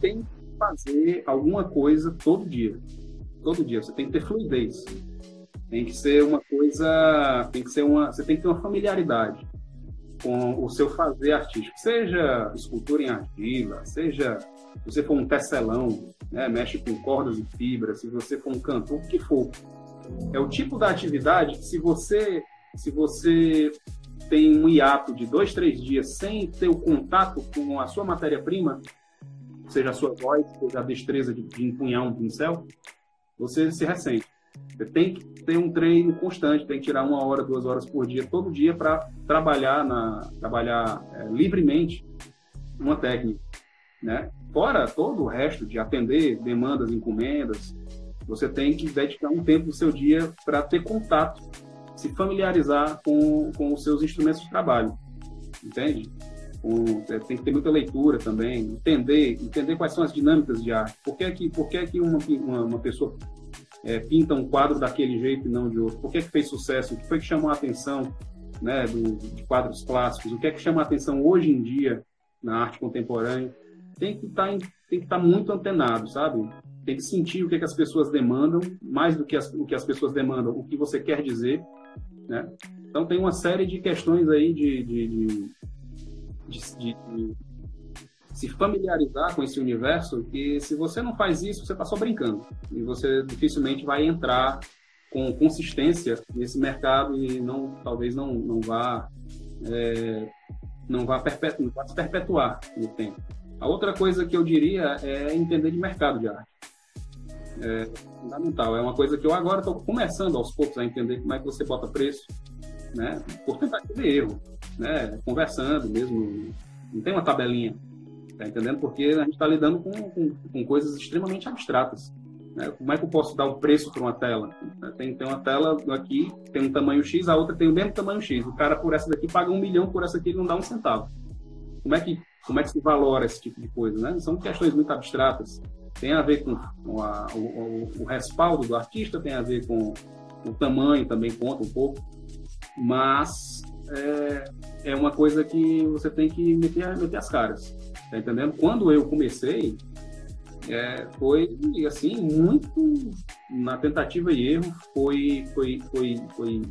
Tem que fazer alguma coisa todo dia. Todo dia você tem que ter fluidez. Tem que ser uma coisa, tem que ser uma, você tem que ter uma familiaridade com o seu fazer artístico, seja escultura em argila, seja se você for um tecelão, né, mexe com cordas e fibras, se você for um cantor, o que for. É o tipo da atividade que se você, se você tem um hiato de dois, três dias sem ter o contato com a sua matéria-prima, seja a sua voz, seja a destreza de, empunhar um pincel, você se ressente. Você tem que ter um treino constante, tem que tirar uma hora, duas horas por dia, todo dia, para trabalhar, na, trabalhar é, livremente uma técnica. Né? Fora todo o resto de atender demandas, encomendas, você tem que dedicar um tempo do seu dia para ter contato, se familiarizar com, com os seus instrumentos de trabalho, entende? É, tem que ter muita leitura também, entender, entender quais são as dinâmicas de arte. Por que, que, por que, que uma, uma, uma pessoa é, pinta um quadro daquele jeito e não de outro? Por que, que fez sucesso? O que foi que chamou a atenção né, do, de quadros clássicos? O que é que chama a atenção hoje em dia na arte contemporânea? Tem que tá estar tá muito antenado, sabe? Tem que sentir o que, é que as pessoas demandam, mais do que as, o que as pessoas demandam, o que você quer dizer. Né? Então tem uma série de questões aí de, de, de, de, se familiarizar com esse universo que se você não faz isso, você está só brincando. E você dificilmente vai entrar com consistência nesse mercado e não talvez não, não vá é, não vá, perpetu, não vá se perpetuar no tempo. A outra coisa que eu diria é entender de mercado de arte. É fundamental. É uma coisa que eu agora estou começando aos poucos a entender como é que você bota preço, né? Por tentativa e erro, né? Conversando mesmo. Não tem uma tabelinha. Tá entendendo? Porque a gente está lidando com, com, com, coisas extremamente abstratas. Né? Como é que eu posso dar o preço para uma tela? Tem, tem uma tela aqui, tem um tamanho X, a outra tem o mesmo tamanho X. O cara por essa daqui paga um milhão, por essa aqui ele não dá um centavo. Como é que, como é que se valora esse tipo de coisa? Né? São questões muito abstratas. Tem a ver com, a, o, o, o respaldo do artista, tem a ver com o tamanho também conta um pouco, mas é, é uma coisa que você tem que meter, meter as caras. Tá entendendo? Quando eu comecei, é, foi assim, muito na tentativa e erro, foi. foi, foi, foi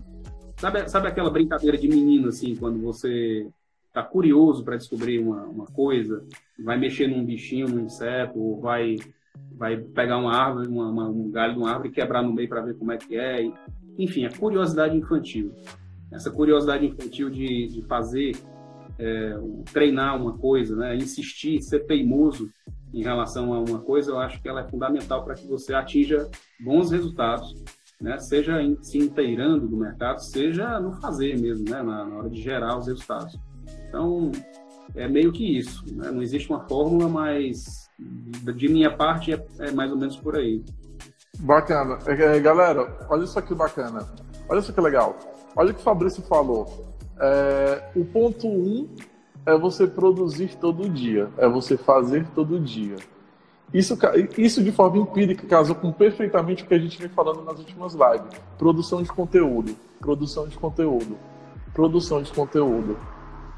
sabe, sabe aquela brincadeira de menino, assim, quando você tá curioso para descobrir uma, uma coisa, vai mexer num bichinho, num inseto, ou vai, vai pegar uma árvore, uma, uma, um galho de uma árvore e quebrar no meio para ver como é que é. Enfim, a curiosidade infantil. Essa curiosidade infantil de, de fazer é, treinar uma coisa, né? insistir, ser teimoso em relação a uma coisa, eu acho que ela é fundamental para que você atinja bons resultados, né? seja em, se inteirando do mercado, seja no fazer mesmo, né? na, na hora de gerar os resultados. Então, é meio que isso. Né? Não existe uma fórmula, mas de minha parte é, é mais ou menos por aí.
Bacana. É, é, galera, olha isso aqui bacana. Olha isso que legal. Olha o que o Fabrício falou. É, o ponto um é você produzir todo dia, é você fazer todo dia. Isso, isso de forma empírica casou com perfeitamente o que a gente vem falando nas últimas lives. Produção de conteúdo, produção de conteúdo, produção de conteúdo.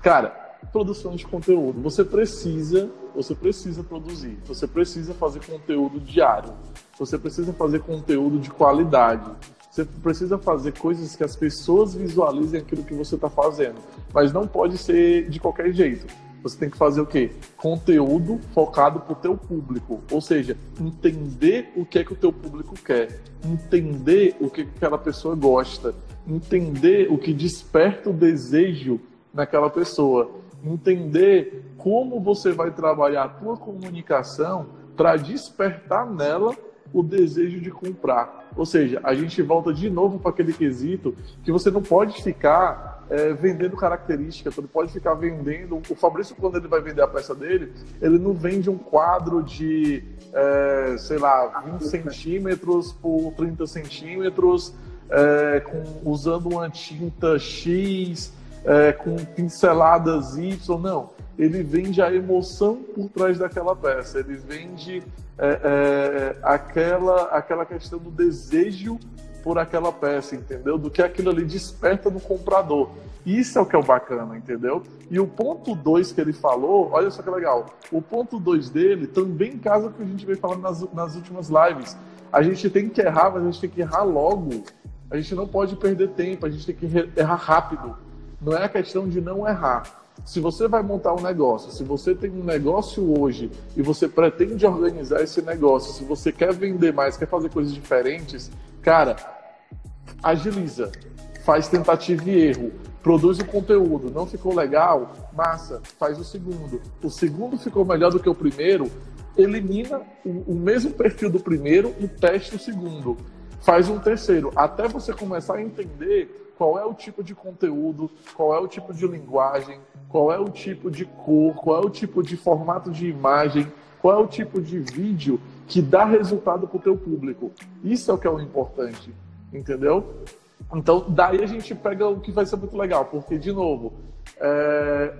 Cara, produção de conteúdo. Você precisa, você precisa produzir. Você precisa fazer conteúdo diário. Você precisa fazer conteúdo de qualidade. Você precisa fazer coisas que as pessoas visualizem aquilo que você está fazendo. Mas não pode ser de qualquer jeito. Você tem que fazer o quê? Conteúdo focado para o teu público. Ou seja, entender o que é que o teu público quer. Entender o que, que aquela pessoa gosta. Entender o que desperta o desejo naquela pessoa. Entender como você vai trabalhar a tua comunicação para despertar nela o desejo de comprar. Ou seja, a gente volta de novo para aquele quesito que você não pode ficar é, vendendo característica, você não pode ficar vendendo. O Fabrício, quando ele vai vender a peça dele, ele não vende um quadro de, é, sei lá, 20 centímetros por 30 centímetros, é, com, usando uma tinta X, é, com pinceladas Y. Não. Ele vende a emoção por trás daquela peça. Ele vende é, é, aquela, aquela questão do desejo por aquela peça, entendeu? Do que aquilo ali desperta no comprador. Isso é o que é o bacana, entendeu? E o ponto 2 que ele falou, olha só que legal. O ponto 2 dele também casa com o que a gente veio falando nas, nas últimas lives. A gente tem que errar, mas a gente tem que errar logo. A gente não pode perder tempo, a gente tem que errar rápido. Não é a questão de não errar se você vai montar um negócio, se você tem um negócio hoje e você pretende organizar esse negócio, se você quer vender mais, quer fazer coisas diferentes, cara, agiliza, faz tentativa e erro, produz o conteúdo, não ficou legal, massa, faz o segundo. O segundo ficou melhor do que o primeiro, elimina o, o mesmo perfil do primeiro e teste o segundo. Faz um terceiro, até você começar a entender qual é o tipo de conteúdo, qual é o tipo de linguagem, qual é o tipo de cor, qual é o tipo de formato de imagem, qual é o tipo de vídeo que dá resultado para o teu público. Isso é o que é o importante, entendeu? Então, daí a gente pega o que vai ser muito legal, porque, de novo, é,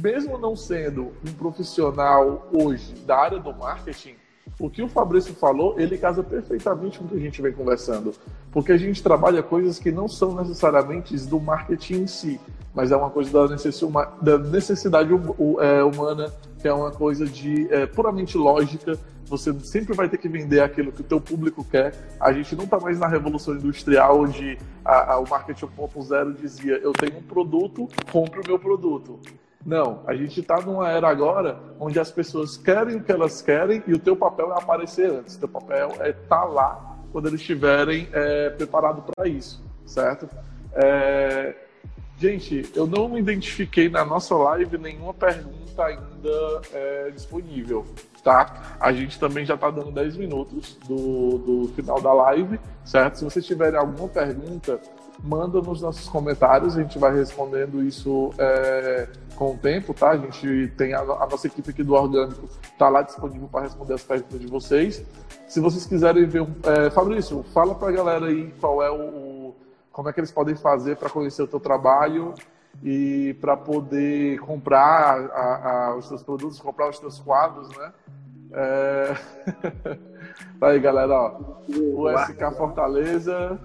mesmo não sendo um profissional hoje da área do marketing, o que o Fabrício falou, ele casa perfeitamente com o que a gente vem conversando. Porque a gente trabalha coisas que não são necessariamente do marketing em si, mas é uma coisa da necessidade é, humana, que é uma coisa de é, puramente lógica. Você sempre vai ter que vender aquilo que o teu público quer. A gente não está mais na revolução industrial, onde a, a, o marketing 1.0 dizia: eu tenho um produto, compre o meu produto. Não, a gente está numa era agora onde as pessoas querem o que elas querem e o teu papel é aparecer antes. O teu papel é estar tá lá quando eles estiverem é, preparados para isso, certo? É... Gente, eu não identifiquei na nossa live nenhuma pergunta ainda é, disponível, tá? A gente também já está dando 10 minutos do, do final da live, certo? Se vocês tiverem alguma pergunta, manda nos nossos comentários, a gente vai respondendo isso é, com o tempo, tá? A gente tem a, a nossa equipe aqui do Orgânico, tá lá disponível para responder as perguntas de vocês. Se vocês quiserem ver um. É, Fabrício, fala para a galera aí qual é o. como é que eles podem fazer para conhecer o teu trabalho e para poder comprar a, a, os seus produtos, comprar os teus quadros, né? É... aí, galera, ó. O SK Fortaleza.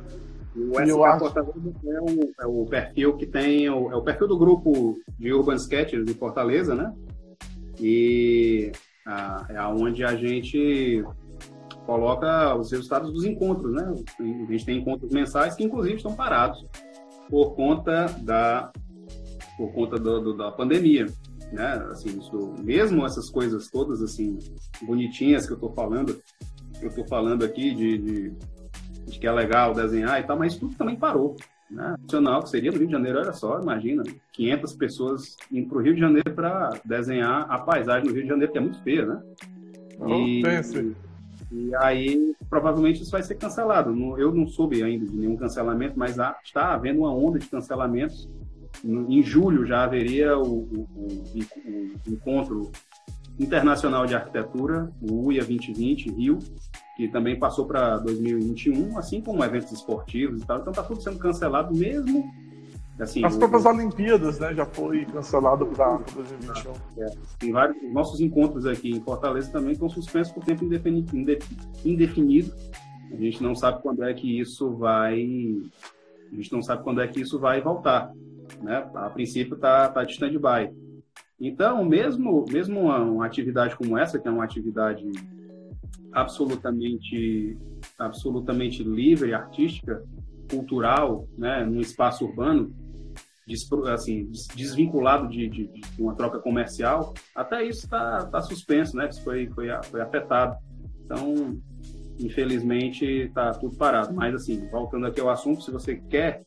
O SK Fortaleza é o, é o, perfil que tem, o, é o perfil do grupo de Urban Sketchers de Fortaleza, né? E a, é onde a gente coloca os resultados dos encontros, né? A gente tem encontros mensais que inclusive estão parados por conta da por conta do, do, da pandemia, né? Assim, isso, mesmo essas coisas todas assim bonitinhas que eu estou falando, que eu estou falando aqui de, de de que é legal desenhar e tal, mas tudo também parou. Né? Nacional, que seria no Rio de Janeiro, olha só, imagina, 500 pessoas indo para o Rio de Janeiro para desenhar a paisagem no Rio de Janeiro, que é muito feia, né?
Oh, e,
e aí, provavelmente, isso vai ser cancelado. Eu não soube ainda de nenhum cancelamento, mas está havendo uma onda de cancelamentos. Em julho já haveria o, o, o, o encontro internacional de arquitetura, o UIA 2020, Rio, que também passou para 2021, assim como eventos esportivos e tal. Então está tudo sendo cancelado mesmo. Assim,
As próprias o... Olimpíadas, né, já foi cancelado para 2021.
É, tem vários nossos encontros aqui em Fortaleza também estão suspensos por tempo indefinido, indefinido. A gente não sabe quando é que isso vai, a gente não sabe quando é que isso vai voltar, né? A princípio está tá de stand-by. Então, mesmo mesmo uma, uma atividade como essa, que é uma atividade absolutamente absolutamente livre, artística, cultural, né, num espaço urbano, assim, desvinculado de, de, de, uma troca comercial, até isso está tá suspenso, né? Isso foi, foi, foi afetado. Então, infelizmente, está tudo parado. Mas, assim, voltando aqui ao assunto, se você quer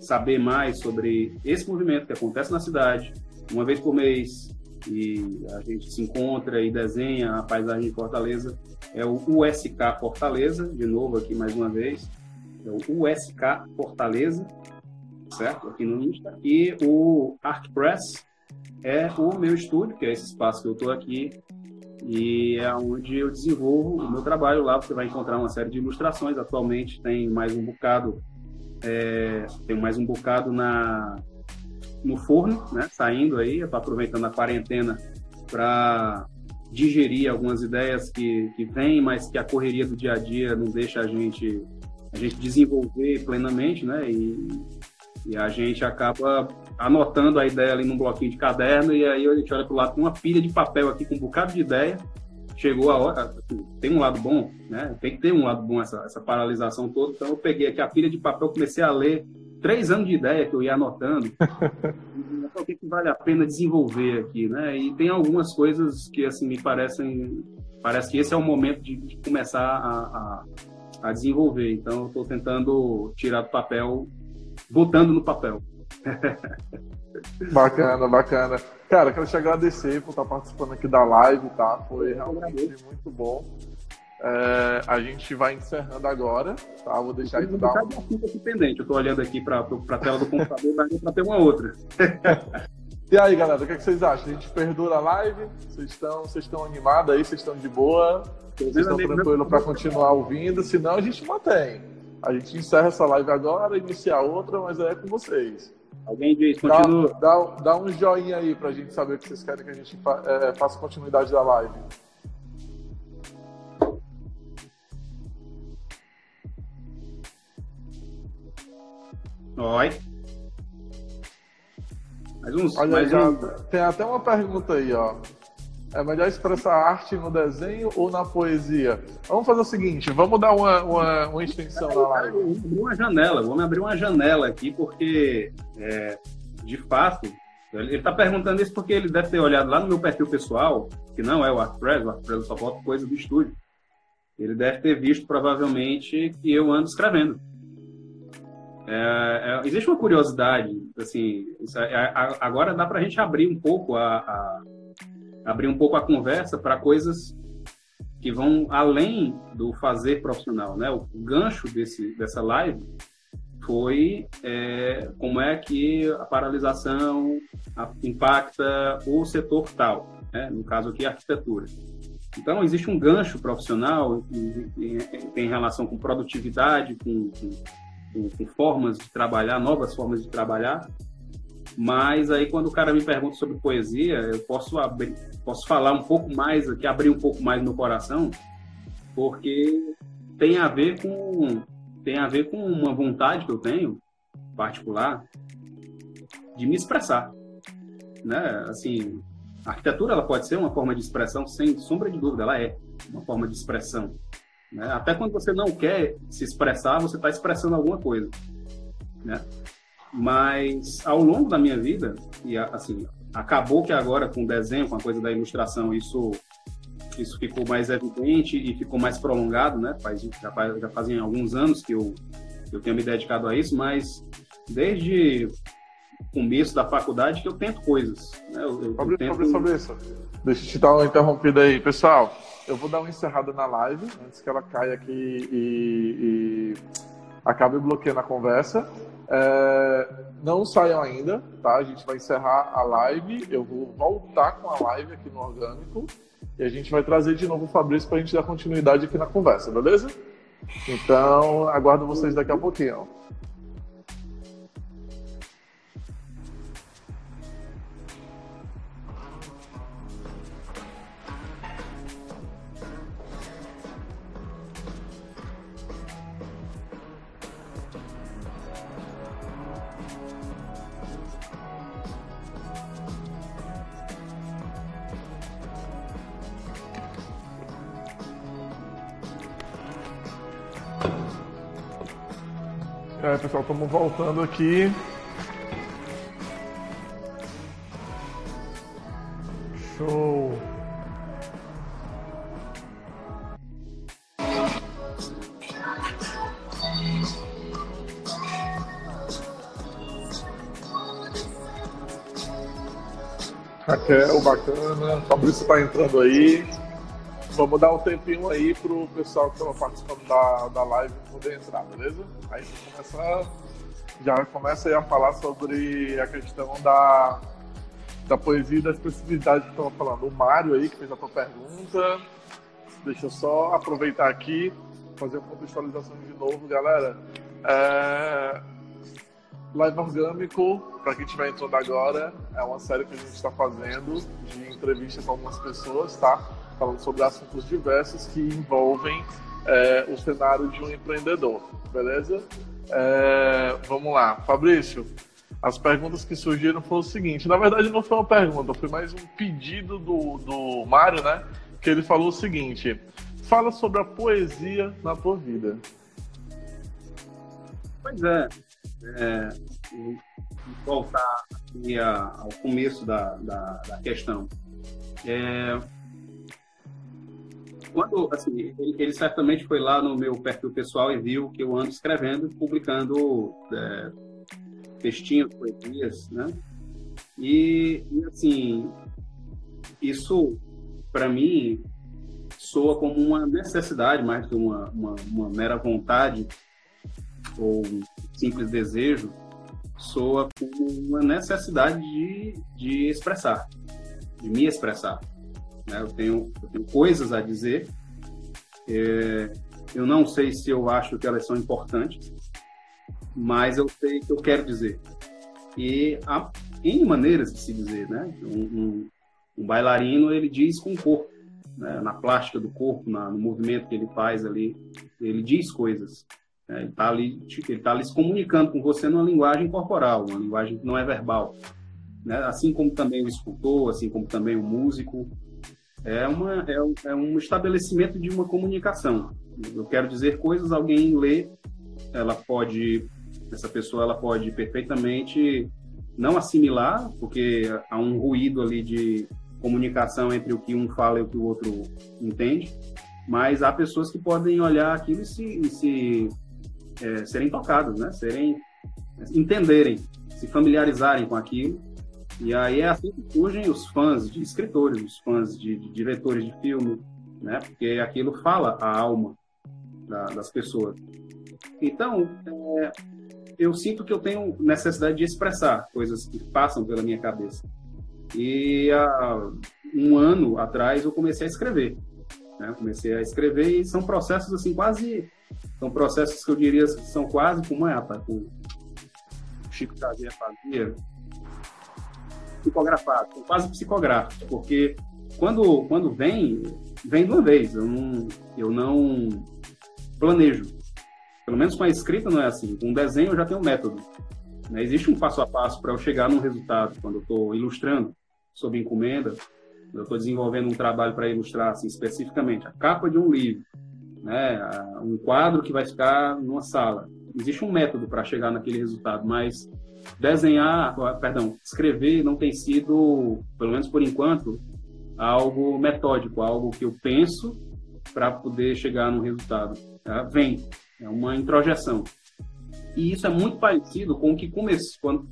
saber mais sobre esse movimento que acontece na cidade, uma vez por mês, e a gente se encontra e desenha a paisagem de Fortaleza, é o USK Fortaleza, de novo aqui mais uma vez, é o USK Fortaleza, certo? Aqui no Insta. E o ArtPress é o meu estúdio, que é esse espaço que eu estou aqui, e é onde eu desenvolvo o meu trabalho lá. Você vai encontrar uma série de ilustrações. Atualmente tem mais um bocado, é, tem mais um bocado na no forno, né? Saindo aí, aproveitando a quarentena para digerir algumas ideias que, que vêm, mas que a correria do dia a dia não deixa a gente a gente desenvolver plenamente, né? E, e a gente acaba anotando a ideia ali num bloquinho de caderno e aí a gente olha para o lado com uma pilha de papel aqui com um bocado de ideia. Chegou a hora, tem um lado bom, né? Tem que ter um lado bom essa, essa paralisação toda. Então eu peguei aqui a pilha de papel, comecei a ler três anos de ideia que eu ia anotando. o que, que vale a pena desenvolver aqui, né? E tem algumas coisas que assim me parecem, parece que esse é o momento de, de começar a, a, a, desenvolver. Então, eu estou tentando tirar do papel, botando no papel.
bacana, bacana. Cara, quero te agradecer por estar participando aqui da live, tá? Foi realmente muito bom. É, a gente vai encerrando agora, tá? Vou deixar aí dar.
Um... aqui pendente. Eu tô olhando aqui para a tela do computador, para ter uma outra.
e aí, galera, o que, é que, vocês acham? A gente perdura a live? Vocês estão, vocês estão animados aí? Vocês estão de boa? Vocês estão tranquilos para continuar ouvindo? Senão a gente mantém. A gente encerra essa live agora, inicia outra, mas é com vocês.
Alguém diz, continua.
Dá, dá, dá um joinha aí para a gente saber o que vocês querem que a gente fa é, faça continuidade da live.
Oi.
Mais uns, Olha, mais já, um... tem até uma pergunta aí, ó. É melhor expressar arte no desenho ou na poesia? Vamos fazer o seguinte, vamos dar uma, uma, uma extensão na live. Vamos
abrir uma janela, vamos abrir uma janela aqui, porque, é, de fato, ele está perguntando isso porque ele deve ter olhado lá no meu perfil pessoal, que não é o ArtPress, o ArtPress só bota coisa do estúdio. Ele deve ter visto, provavelmente, que eu ando escrevendo. É, é, existe uma curiosidade, assim, é, agora dá para a gente abrir um pouco a, a abrir um pouco a conversa para coisas que vão além do fazer profissional, né? O gancho desse dessa live foi é, como é que a paralisação impacta o setor tal, né? no caso aqui a arquitetura. Então existe um gancho profissional em, tem relação com produtividade, com, com, com formas de trabalhar, novas formas de trabalhar, mas aí quando o cara me pergunta sobre poesia, eu posso abrir, posso falar um pouco mais aqui, abrir um pouco mais no coração, porque tem a ver com tem a ver com uma vontade que eu tenho particular de me expressar, né? Assim, a arquitetura ela pode ser uma forma de expressão sem sombra de dúvida, ela é uma forma de expressão. Né? Até quando você não quer se expressar, você está expressando alguma coisa, né? Mas ao longo da minha vida, e assim, acabou que agora com o desenho, com a coisa da ilustração, isso isso ficou mais evidente e ficou mais prolongado, né? Faz, já, faz, já fazem alguns anos que eu, eu tenho me dedicado a isso, mas desde o começo da faculdade que eu tento coisas. Né? Eu, eu,
Fabrício, tento... Fabrício, Fabrício, deixa eu te dar uma interrompida aí. Pessoal, eu vou dar uma encerrada na live, antes que ela caia aqui e, e acabe bloqueando a conversa. É, não saiam ainda, tá? A gente vai encerrar a live. Eu vou voltar com a live aqui no Orgânico e a gente vai trazer de novo o Fabrício para a gente dar continuidade aqui na conversa, beleza? Então, aguardo vocês daqui a pouquinho. É, pessoal, estamos voltando aqui. Show. Raquel, bacana. Fabrício está entrando aí. Vamos dar um tempinho aí pro pessoal que estava participando da, da live poder entrar, beleza? Aí começa, já começa a falar sobre a questão da, da poesia e da especificidade que estava falando. O Mário aí, que fez a tua pergunta. Deixa eu só aproveitar aqui, fazer uma contextualização de novo, galera. É... Live Orgânico, para quem estiver entrando agora, é uma série que a gente está fazendo de entrevista com algumas pessoas, tá? falando sobre assuntos diversos que envolvem é, o cenário de um empreendedor, beleza? É, vamos lá, Fabrício. As perguntas que surgiram foram o seguinte: na verdade, não foi uma pergunta, foi mais um pedido do, do Mário, né? Que ele falou o seguinte: fala sobre a poesia na tua vida.
Pois é, é voltar ao começo da, da, da questão. É, quando, assim, ele, ele, certamente foi lá no meu perfil pessoal e viu que eu ando escrevendo, publicando é, textinhos, poesias, né? E, e assim, isso, para mim, soa como uma necessidade mais que uma, uma, uma mera vontade ou um simples desejo, soa como uma necessidade de, de expressar, de me expressar. Né? Eu, tenho, eu tenho coisas a dizer. É, eu não sei se eu acho que elas são importantes, mas eu sei que eu quero dizer. E há N maneiras de se dizer, né? Um, um, um bailarino, ele diz com o corpo, né? na plástica do corpo, na, no movimento que ele faz ali, ele diz coisas. É, ele está ali, ele tá ali se comunicando com você numa linguagem corporal, uma linguagem que não é verbal. Né? Assim como também o escultor, assim como também o músico. É, uma, é, é um estabelecimento de uma comunicação. Eu quero dizer coisas, alguém lê, ela pode, essa pessoa ela pode perfeitamente não assimilar, porque há um ruído ali de comunicação entre o que um fala e o que o outro entende, mas há pessoas que podem olhar aquilo e se, e se é, serem tocados, né? Serem entenderem, se familiarizarem com aquilo. E aí é assim que surgem os fãs de escritores, os fãs de, de diretores de filme, né? Porque aquilo fala a alma da, das pessoas. Então, é, eu sinto que eu tenho necessidade de expressar coisas que passam pela minha cabeça. E há um ano atrás eu comecei a escrever. Né? Comecei a escrever e são processos assim quase são processos que eu diria que são quase como é, rapaz, o Chico Xavier fazia psicografado, são quase psicográficos, porque quando quando vem vem de uma vez, eu não eu não planejo. Pelo menos com a escrita não é assim. Com o desenho eu já tenho um método. Né? Existe um passo a passo para eu chegar num resultado. Quando eu estou ilustrando sob encomenda, eu estou desenvolvendo um trabalho para ilustrar assim, especificamente a capa de um livro, né? um quadro que vai ficar numa sala. Existe um método para chegar naquele resultado, mas desenhar, perdão, escrever não tem sido, pelo menos por enquanto, algo metódico, algo que eu penso para poder chegar no resultado. Tá? Vem, é uma introjeção. E isso é muito parecido com o que começou,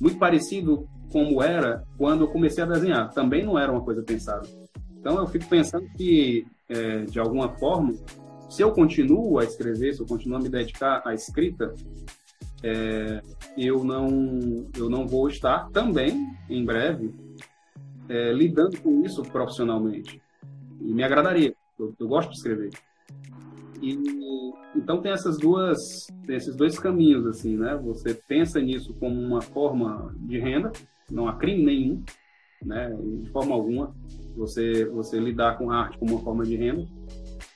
muito parecido como era quando eu comecei a desenhar. Também não era uma coisa pensada. Então eu fico pensando que, é, de alguma forma, se eu continuo a escrever, se eu continuo a me dedicar à escrita, é, eu não eu não vou estar também em breve é, lidando com isso profissionalmente. E me agradaria. Eu, eu gosto de escrever. E então tem essas duas, tem esses dois caminhos assim, né? Você pensa nisso como uma forma de renda, não há crime nenhum, né? De forma alguma, você você lidar com a arte como uma forma de renda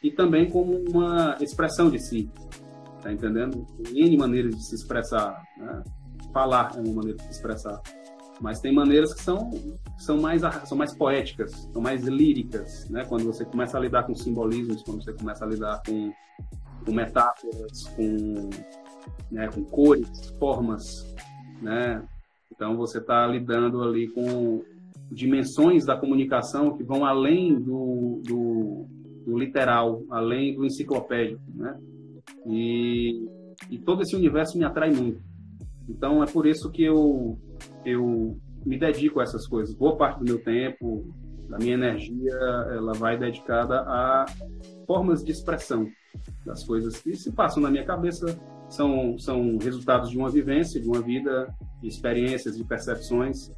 e também como uma expressão de si, tá entendendo? N maneiras de se expressar, né? Falar é uma maneira de se expressar mas tem maneiras que são são mais são mais poéticas, são mais líricas, né? Quando você começa a lidar com simbolismos, quando você começa a lidar com, com metáforas, com né, com cores, formas, né? Então você está lidando ali com dimensões da comunicação que vão além do, do, do literal, além do enciclopédico, né? E, e todo esse universo me atrai muito. Então é por isso que eu eu me dedico a essas coisas. Boa parte do meu tempo, da minha energia, ela vai dedicada a formas de expressão das coisas que se passam na minha cabeça. São, são resultados de uma vivência, de uma vida, de experiências, de percepções.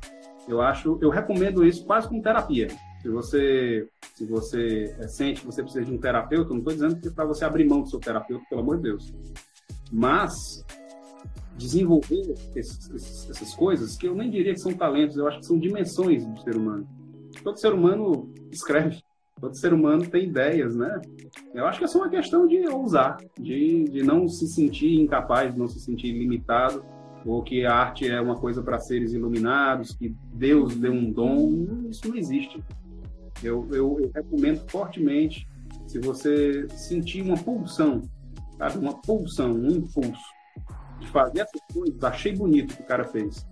Eu acho, eu recomendo isso quase como terapia. Se você, se você é, sente que você precisa de um terapeuta, não estou dizendo que é para você abrir mão do seu terapeuta, pelo amor de Deus. Mas desenvolver esses, esses, essas coisas, que eu nem diria que são talentos, eu acho que são dimensões do ser humano. Todo ser humano escreve, todo ser humano tem ideias, né? Eu acho que é só uma questão de ousar, de, de não se sentir incapaz, de não se sentir limitado, ou que a arte é uma coisa para seres iluminados, que Deus deu um dom. Isso não existe. Eu, eu, eu recomendo fortemente, se você sentir uma pulsão, sabe? Uma pulsão, um impulso de fazer essas coisas, achei bonito o que o cara fez.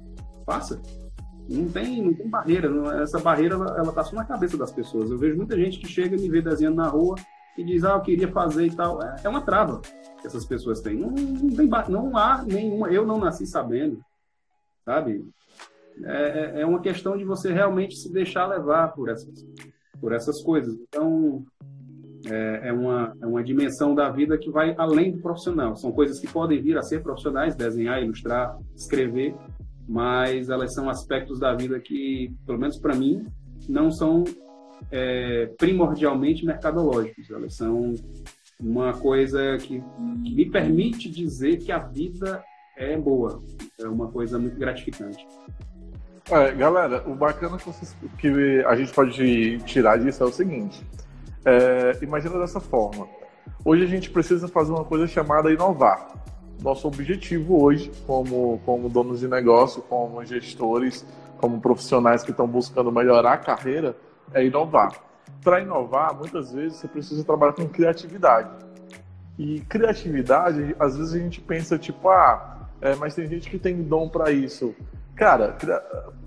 Faça. Não tem, não tem barreira. Não, essa barreira, ela, ela tá só na cabeça das pessoas. Eu vejo muita gente que chega e me vê desenhando na rua e diz, ah, eu queria fazer e tal. É, é uma trava que essas pessoas têm. Não, não, tem, não há nenhuma. Eu não nasci sabendo, sabe? É, é, é uma questão de você realmente se deixar levar por essas, por essas coisas. Então, é, é, uma, é uma dimensão da vida que vai além do profissional. São coisas que podem vir a ser profissionais, desenhar, ilustrar, escrever, mas elas são aspectos da vida que, pelo menos para mim, não são é, primordialmente mercadológicos. Elas são uma coisa que, que me permite dizer que a vida é boa. É uma coisa muito gratificante.
É, galera, o bacana que, vocês, que, a gente pode tirar disso é o seguinte: é, imagina dessa forma. Hoje a gente precisa fazer uma coisa chamada inovar. Nosso objetivo hoje, como, como donos de negócio, como gestores, como profissionais que estão buscando melhorar a carreira, é inovar. Para inovar, muitas vezes você precisa trabalhar com criatividade. E criatividade, às vezes a gente pensa tipo, ah, é, mas tem gente que tem dom para isso. Cara,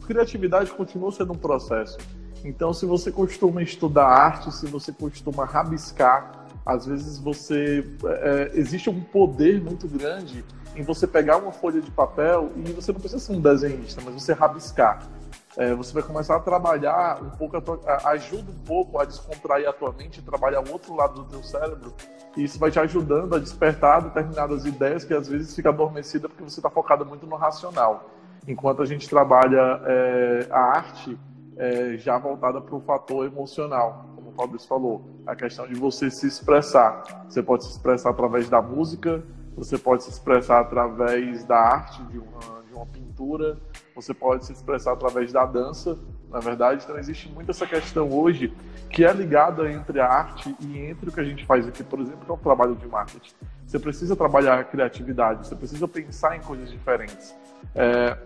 criatividade continua sendo um processo. Então, se você costuma estudar arte, se você costuma rabiscar, às vezes você é, existe um poder muito grande em você pegar uma folha de papel e você não precisa ser um desenhista, mas você rabiscar. É, você vai começar a trabalhar um pouco, a tua, a, ajuda um pouco a descontrair a tua mente, trabalhar o outro lado do teu cérebro, e isso vai te ajudando a despertar determinadas ideias que às vezes fica adormecida porque você está focado muito no racional. Enquanto a gente trabalha é, a arte é, já voltada para o fator emocional, como o Fabrício falou, a questão de você se expressar. Você pode se expressar através da música, você pode se expressar através da arte, de uma, de uma pintura, você pode se expressar através da dança, na verdade. Então, existe muito essa questão hoje que é ligada entre a arte e entre o que a gente faz aqui, por exemplo, que é o trabalho de marketing. Você precisa trabalhar a criatividade, você precisa pensar em coisas diferentes. É,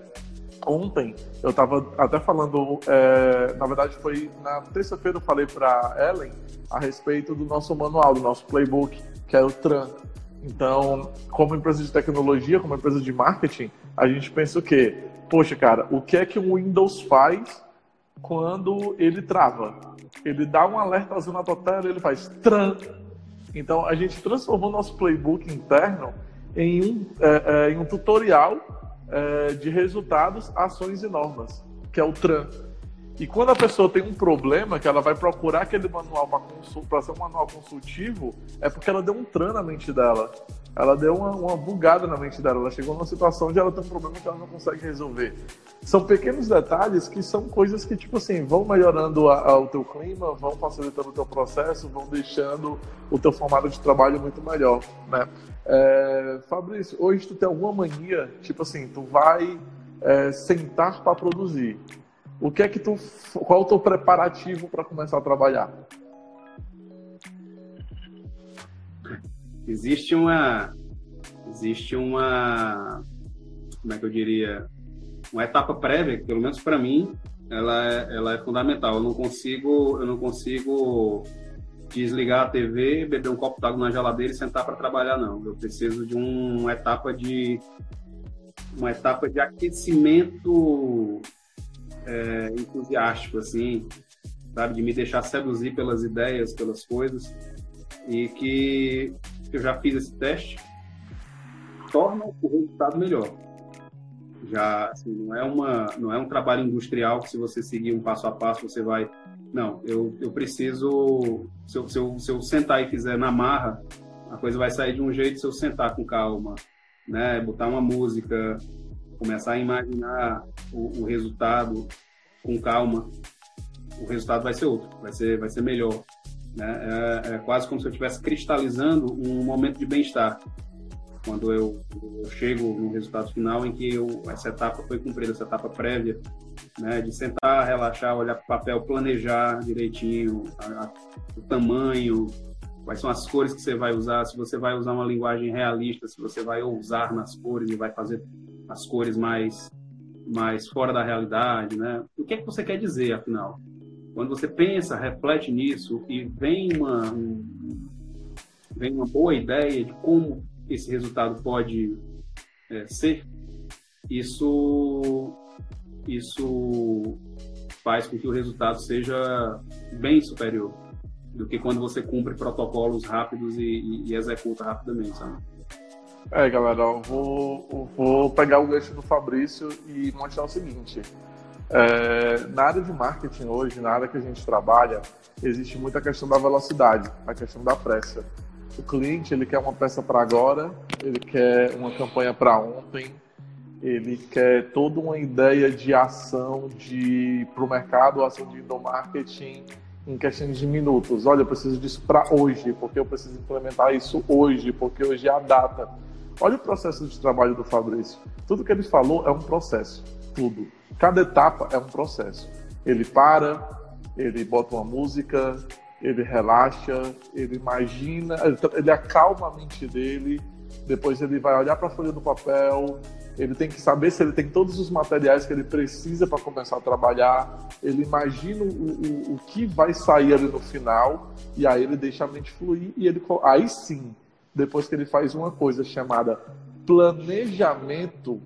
ontem eu estava até falando, é, na verdade foi na terça-feira eu falei para Ellen a respeito do nosso manual, do nosso playbook, que é o TRAN. Então, como empresa de tecnologia, como empresa de marketing, a gente pensa o quê? Poxa, cara, o que é que o Windows faz quando ele trava? Ele dá um alerta azul na tua tela ele faz tran. Então, a gente transformou nosso playbook interno em um, é, é, em um tutorial é, de resultados, ações e normas, que é o TRAN. E quando a pessoa tem um problema, que ela vai procurar aquele manual para ser um manual consultivo, é porque ela deu um tran na mente dela. Ela deu uma, uma bugada na mente dela. Ela chegou numa situação onde ela tem um problema que ela não consegue resolver. São pequenos detalhes que são coisas que, tipo assim, vão melhorando a, a, o teu clima, vão facilitando o teu processo, vão deixando o teu formato de trabalho muito melhor, né? É, Fabrício, hoje tu tem alguma mania, tipo assim, tu vai é, sentar para produzir. O que é que tu, qual é o teu preparativo para começar a trabalhar?
Existe uma, existe uma, como é que eu diria, uma etapa prévia, que, pelo menos para mim, ela é, ela é fundamental. Eu não consigo, eu não consigo desligar a TV, beber um copo d'água na geladeira e sentar para trabalhar, não. Eu preciso de um, uma etapa de uma etapa de aquecimento é, entusiástico, assim, sabe? De me deixar seduzir pelas ideias, pelas coisas. E que eu já fiz esse teste, torna o resultado melhor. Já, assim, não é uma, não é um trabalho industrial que se você seguir um passo a passo você vai. Não, eu, eu preciso. Se eu, se, eu, se eu sentar e fizer na marra, a coisa vai sair de um jeito se eu sentar com calma, né? Botar uma música, começar a imaginar o, o resultado com calma, o resultado vai ser outro, vai ser, vai ser melhor. Né? É, é quase como se eu estivesse cristalizando um momento de bem-estar. Quando eu, eu, chego no resultado final em que eu, essa etapa foi cumprida, essa etapa prévia, né? de sentar, relaxar, olhar para o papel, planejar direitinho a, a, o tamanho, quais são as cores que você vai usar, se você vai usar uma linguagem realista, se você vai ousar nas cores e vai fazer as cores mais mais fora da realidade, né? O que é que você quer dizer, afinal? Quando você pensa, reflete nisso e vem uma um, vem uma boa ideia de como esse resultado pode é, ser, isso isso faz com que o resultado seja bem superior do que quando você cumpre protocolos rápidos e, e, e executa rapidamente, sabe?
É, galera, eu vou, eu vou pegar o gancho do Fabrício e mostrar o seguinte. É, na área de marketing hoje, na área que a gente trabalha, existe muita questão da velocidade, a questão da pressa. O cliente ele quer uma peça para agora, ele quer uma campanha para ontem, ele quer toda uma ideia de ação de para o mercado, ação de marketing em questões de minutos. Olha, eu preciso disso para hoje, porque eu preciso implementar isso hoje, porque hoje é a data. Olha o processo de trabalho do Fabrício. Tudo que ele falou é um processo. Tudo. Cada etapa é um processo. Ele para, ele bota uma música, ele relaxa, ele imagina, ele acalma a mente dele, depois ele vai olhar para a folha do papel, ele tem que saber se ele tem todos os materiais que ele precisa para começar a trabalhar, ele imagina o, o, o, que vai sair ali no final, e aí ele deixa a mente fluir, e ele aí sim, depois que ele faz uma coisa chamada planejamento,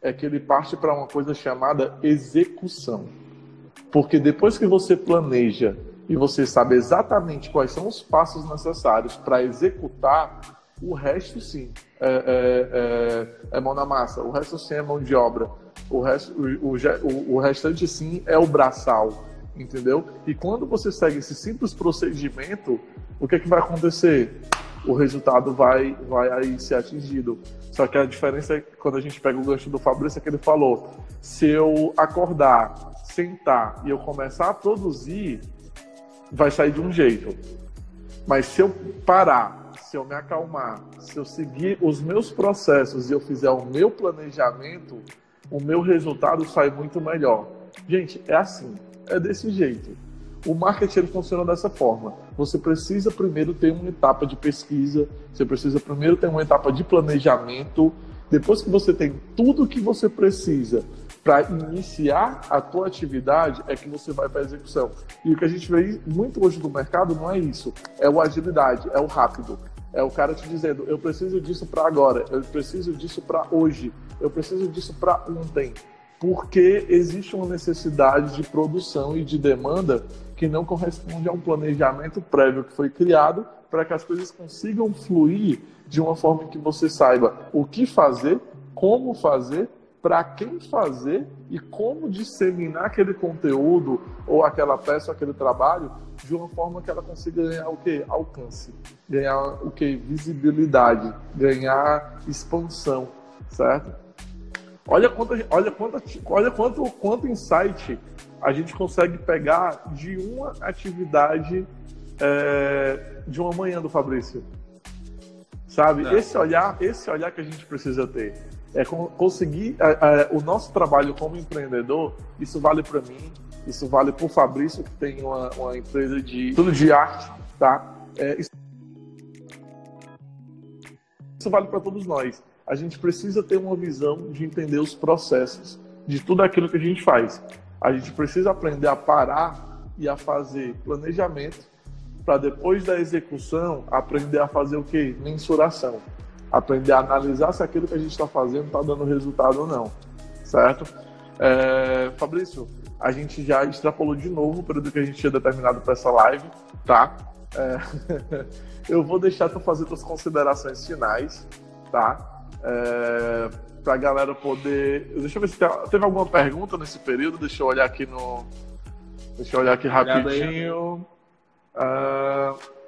é que ele parte para uma coisa chamada execução. Porque depois que você planeja e você sabe exatamente quais são os passos necessários para executar, o resto sim é, é, é, é, mão na massa, o resto sim é mão de obra, o, resto, o, o, o restante sim é o braçal, entendeu? E quando você segue esse simples procedimento, o que, é que vai acontecer? O resultado vai, vai aí ser atingido. Só que a diferença é que quando a gente pega o gancho do Fabrício, é que ele falou: se eu acordar, sentar e eu começar a produzir, vai sair de um jeito. Mas se eu parar, se eu me acalmar, se eu seguir os meus processos e eu fizer o meu planejamento, o meu resultado sai muito melhor. Gente, é assim, é desse jeito. O marketing funciona dessa forma. Você precisa primeiro ter uma etapa de pesquisa, você precisa primeiro ter uma etapa de planejamento. Depois que você tem tudo o que você precisa para iniciar a tua atividade é que você vai para a execução. E o que a gente vê muito hoje no mercado não é isso, é o agilidade, é o rápido. É o cara te dizendo, eu preciso disso para agora, eu preciso disso para hoje, eu preciso disso para ontem. Porque existe uma necessidade de produção e de demanda que não corresponde a um planejamento prévio que foi criado para que as coisas consigam fluir de uma forma que você saiba o que fazer, como fazer para quem fazer e como disseminar aquele conteúdo ou aquela peça, ou aquele trabalho de uma forma que ela consiga ganhar o que? Alcance, ganhar o que? Visibilidade, ganhar expansão, certo? Olha quanto, olha quanto, olha quanto, quanto insight a gente consegue pegar de uma atividade é, de uma manhã do Fabrício. Sabe? É. Esse olhar, esse olhar que a gente precisa ter é conseguir é, é, o nosso trabalho como empreendedor. Isso vale para mim, isso vale para o Fabrício que tem uma, uma, empresa de tudo de arte, tá? É, isso, isso vale para todos nós. A gente precisa ter uma visão de entender os processos de tudo aquilo que a gente faz. A gente precisa aprender a parar e a fazer planejamento para depois da execução aprender a fazer o que? Mensuração aprender a analisar se aquilo que a gente está fazendo está dando resultado ou não, certo? É, Fabrício, a gente já extrapolou de novo o período que a gente tinha determinado para essa live, tá? É, eu vou deixar tu fazer tuas considerações finais, tá? É, para a galera poder. Deixa eu ver se tem... teve alguma pergunta nesse período. Deixa eu olhar aqui no. Deixa eu olhar aqui rapidinho. Uh...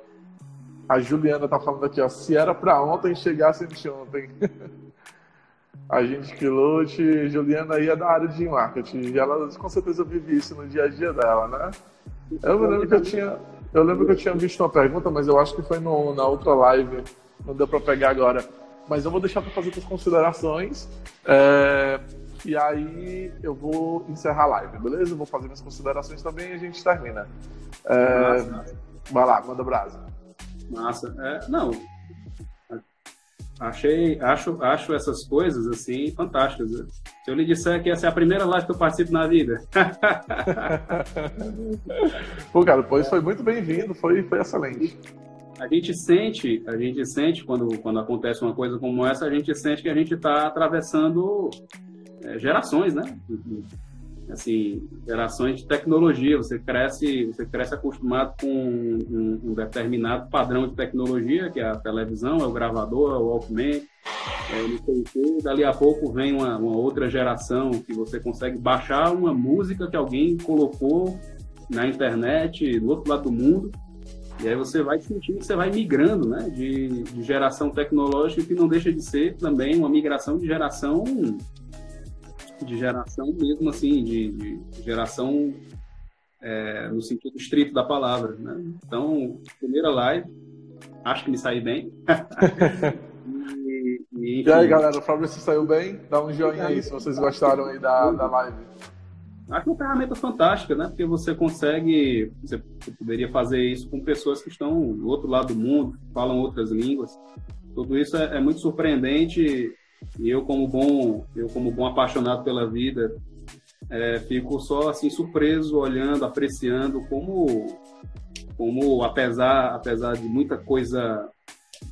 A Juliana tá falando aqui, ó. Se era para ontem, chegasse ontem. a gente que lute, Juliana aí é da área de marketing. E ela com certeza vive isso no dia a dia dela, né? Eu lembro que eu tinha. Eu lembro que eu tinha visto uma pergunta, mas eu acho que foi no, na outra live. Não deu para pegar agora. Mas eu vou deixar para fazer as considerações. É, e aí eu vou encerrar a live, beleza? Eu vou fazer minhas considerações também e a gente termina. É, vai lá, manda brasa.
Massa. É, não. Achei, acho, acho essas coisas assim fantásticas. Né? Se eu lhe disser que essa é a primeira live que eu participo na vida.
Pô, cara, pois foi muito bem-vindo, foi, foi excelente.
A gente sente, a gente sente quando, quando acontece uma coisa como essa, a gente sente que a gente está atravessando é, gerações, né? Assim, gerações de tecnologia. Você cresce, você cresce acostumado com um, um, determinado padrão de tecnologia, que é a televisão, é o gravador, é o Walkman, é o. Dali a pouco vem uma, uma outra geração que você consegue baixar uma música que alguém colocou na internet, do outro lado do mundo. E aí você vai sentindo que você vai migrando, né? De, de geração tecnológica que não deixa de ser também uma migração de geração de geração mesmo assim, de, de geração é, no sentido estrito da palavra. Né? Então, primeira live, acho que me saí bem.
e, e, e, aí, galera, o Fabrício saiu bem? Dá um joinha aí se vocês gostaram aí da, da live.
acho uma ferramenta fantástica, né? Porque você consegue, você poderia fazer isso com pessoas que estão do outro lado do mundo, falam outras línguas. Tudo isso é, é muito surpreendente e eu como bom, eu como bom apaixonado pela vida, é, fico só assim surpreso, olhando, apreciando como, como apesar, apesar de muita coisa,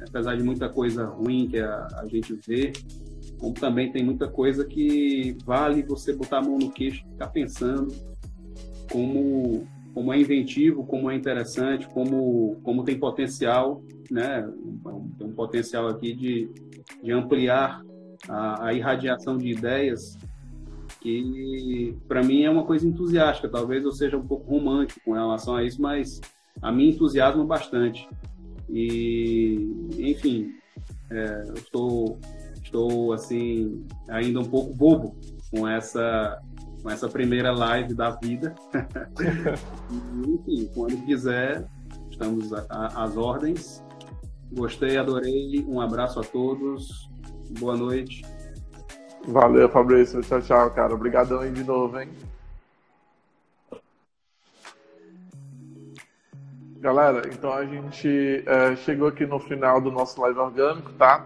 apesar de muita coisa ruim que a, a gente vê, como também tem muita coisa que vale você botar a mão no queixo, ficar pensando como como é inventivo, como é interessante, como como tem potencial, né? Tem um potencial aqui de, de ampliar a, a irradiação de ideias que para mim é uma coisa entusiástica. Talvez eu seja um pouco romântico com relação a isso, mas a mim entusiasma bastante. E, enfim, é, eu estou, estou assim ainda um pouco bobo com essa com essa primeira live da vida. enfim, quando quiser, estamos às ordens. Gostei, adorei. Um abraço a todos. Boa noite.
Valeu, Fabrício. Tchau, tchau, cara. Obrigadão aí de novo, hein? Galera, então a gente é, chegou aqui no final do nosso live orgânico, tá?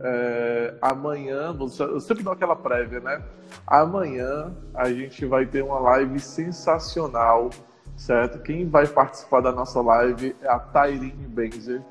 É, amanhã, eu sempre dou aquela prévia, né? Amanhã a gente vai ter uma live sensacional, certo? Quem vai participar da nossa live é a Tairine Benzer.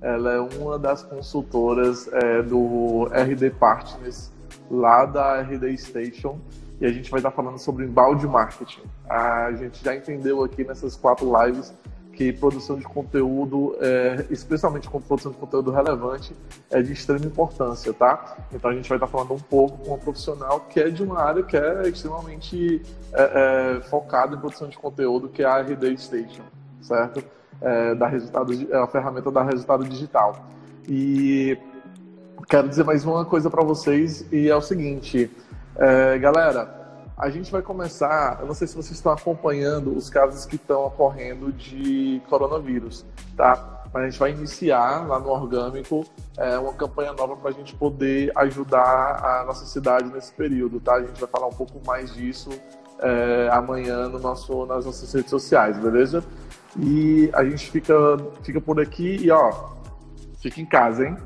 Ela é uma das consultoras é, do RD Partners lá da RD Station e a gente vai estar falando sobre embalde marketing. A gente já entendeu aqui nessas quatro lives que produção de conteúdo, é, especialmente com produção de conteúdo relevante, é de extrema importância, tá? Então a gente vai estar falando um pouco com uma profissional que é de uma área que é extremamente é, é, focada em produção de conteúdo, que é a RD Station, certo? É, da resultado, é a ferramenta da resultado digital. E quero dizer mais uma coisa para vocês e é o seguinte, é, galera, a gente vai começar, eu não sei se vocês estão acompanhando os casos que estão ocorrendo de coronavírus, tá? Mas a gente vai iniciar lá no Orgânico é, uma campanha nova para a gente poder ajudar a nossa cidade nesse período, tá? A gente vai falar um pouco mais disso é, amanhã no nosso, nas nossas redes sociais, beleza? E a gente fica, fica por aqui e ó, fica em casa, hein?